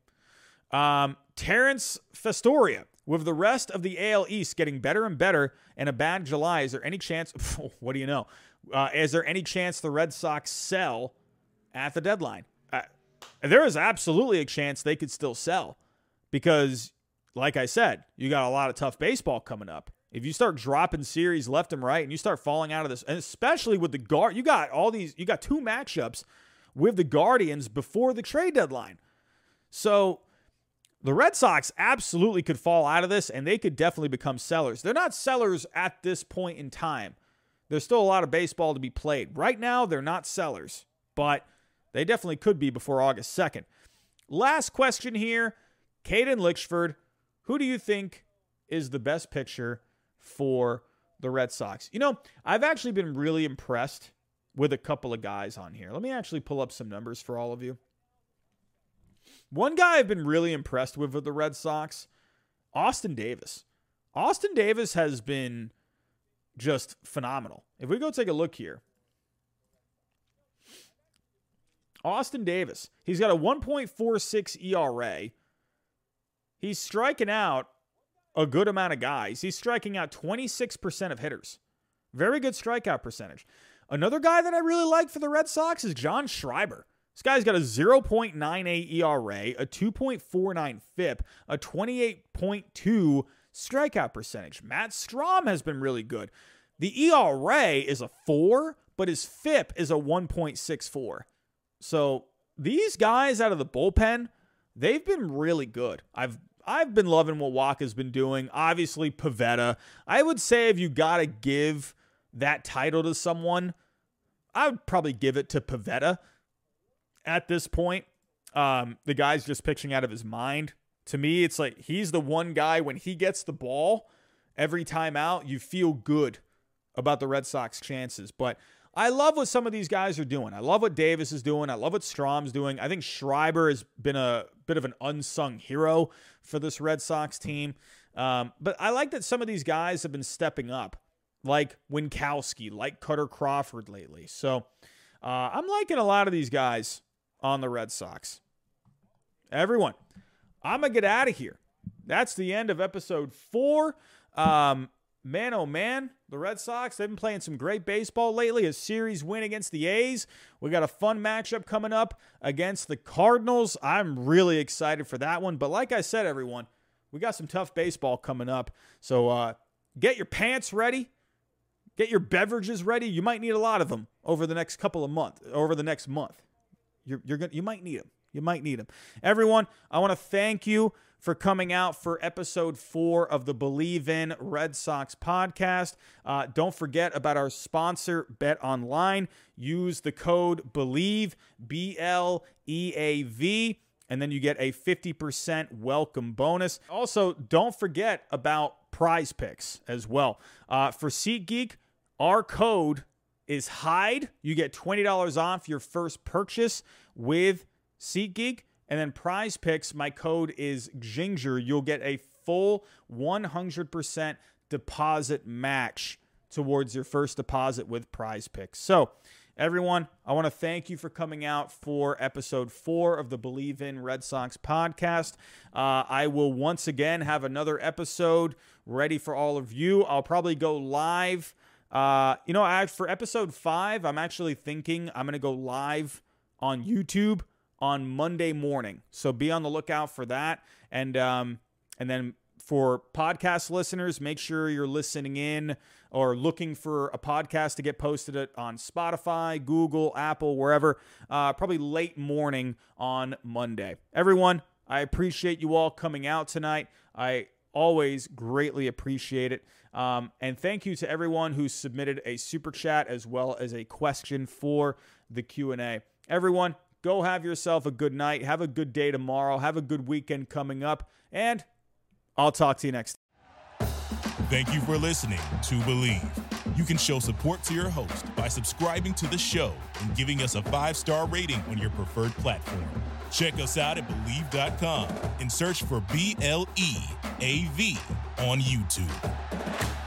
A. Um, Terrence Festoria, with the rest of the AL East getting better and better, and a bad July, is there any chance? what do you know? Uh, is there any chance the Red Sox sell at the deadline? Uh, there is absolutely a chance they could still sell because, like I said, you got a lot of tough baseball coming up. If you start dropping series left and right and you start falling out of this, and especially with the guard, you got all these, you got two matchups with the Guardians before the trade deadline. So the Red Sox absolutely could fall out of this and they could definitely become sellers. They're not sellers at this point in time. There's still a lot of baseball to be played. Right now, they're not sellers, but they definitely could be before August 2nd. Last question here Caden Lichford, who do you think is the best pitcher for the Red Sox? You know, I've actually been really impressed with a couple of guys on here. Let me actually pull up some numbers for all of you. One guy I've been really impressed with with the Red Sox, Austin Davis. Austin Davis has been just phenomenal. If we go take a look here, Austin Davis, he's got a 1.46 ERA. He's striking out a good amount of guys. He's striking out 26% of hitters. Very good strikeout percentage. Another guy that I really like for the Red Sox is John Schreiber. This guy's got a 0.98 ERA, a 2.49 FIP, a 28.2 strikeout percentage. Matt Strahm has been really good. The ERA is a 4, but his FIP is a 1.64. So these guys out of the bullpen, they've been really good. I've I've been loving what Wacha's been doing. Obviously, Pivetta. I would say if you got to give that title to someone, I would probably give it to Pivetta at this point. Um, the guy's just pitching out of his mind. To me, it's like he's the one guy when he gets the ball every time out, you feel good about the Red Sox chances. But I love what some of these guys are doing. I love what Davis is doing. I love what Strahm's doing. I think Schreiber has been a bit of an unsung hero for this Red Sox team. Um, but I like that some of these guys have been stepping up, like Winckowski, like Kutter Crawford lately. So uh, I'm liking a lot of these guys on the Red Sox. Everyone, I'm going to get out of here. That's the end of episode four. Um, man, oh man, the Red Sox, they've been playing some great baseball lately. A series win against the A's. We got a fun matchup coming up against the Cardinals. I'm really excited for that one. But like I said, everyone, we got some tough baseball coming up. So uh, get your pants ready. Get your beverages ready. You might need a lot of them over the next couple of months, over the next month. You're, you're gonna, you might need them. You might need them. Everyone, I want to thank you for coming out for episode four of the Bleav in Red Sox podcast. Uh, don't forget about our sponsor, BetOnline. Use the code BLEAV, B L E A V, and then you get a 50% welcome bonus. Also, don't forget about PrizePicks as well. Uh, for SeatGeek, our code is HIDE. You get $20 off your first purchase with SeatGeek. And then PrizePicks, my code is Ginger. You'll get a full 100% deposit match towards your first deposit with PrizePicks. So, everyone, I want to thank you for coming out for episode four of the Bleav in Red Sox podcast. Uh, I will once again have another episode ready for all of you. I'll probably go live. Uh, you know, I, for episode five, I'm actually thinking I'm going to go live on YouTube on Monday morning. So be on the lookout for that. And um, and then for podcast listeners, make sure you're listening in or looking for a podcast to get posted on Spotify, Google, Apple, wherever. Uh, probably late morning on Monday. Everyone, I appreciate you all coming out tonight. I always greatly appreciate it. Um, and thank you to everyone who submitted a super chat as well as a question for the Q&A. Everyone, Go have yourself a good night. Have a good day tomorrow. Have a good weekend coming up. And I'll talk to you next time. Thank you for listening to Bleav. You can show support to your host by subscribing to the show and giving us a five star rating on your preferred platform. Check us out at Bleav.com and search for B L E A V on YouTube.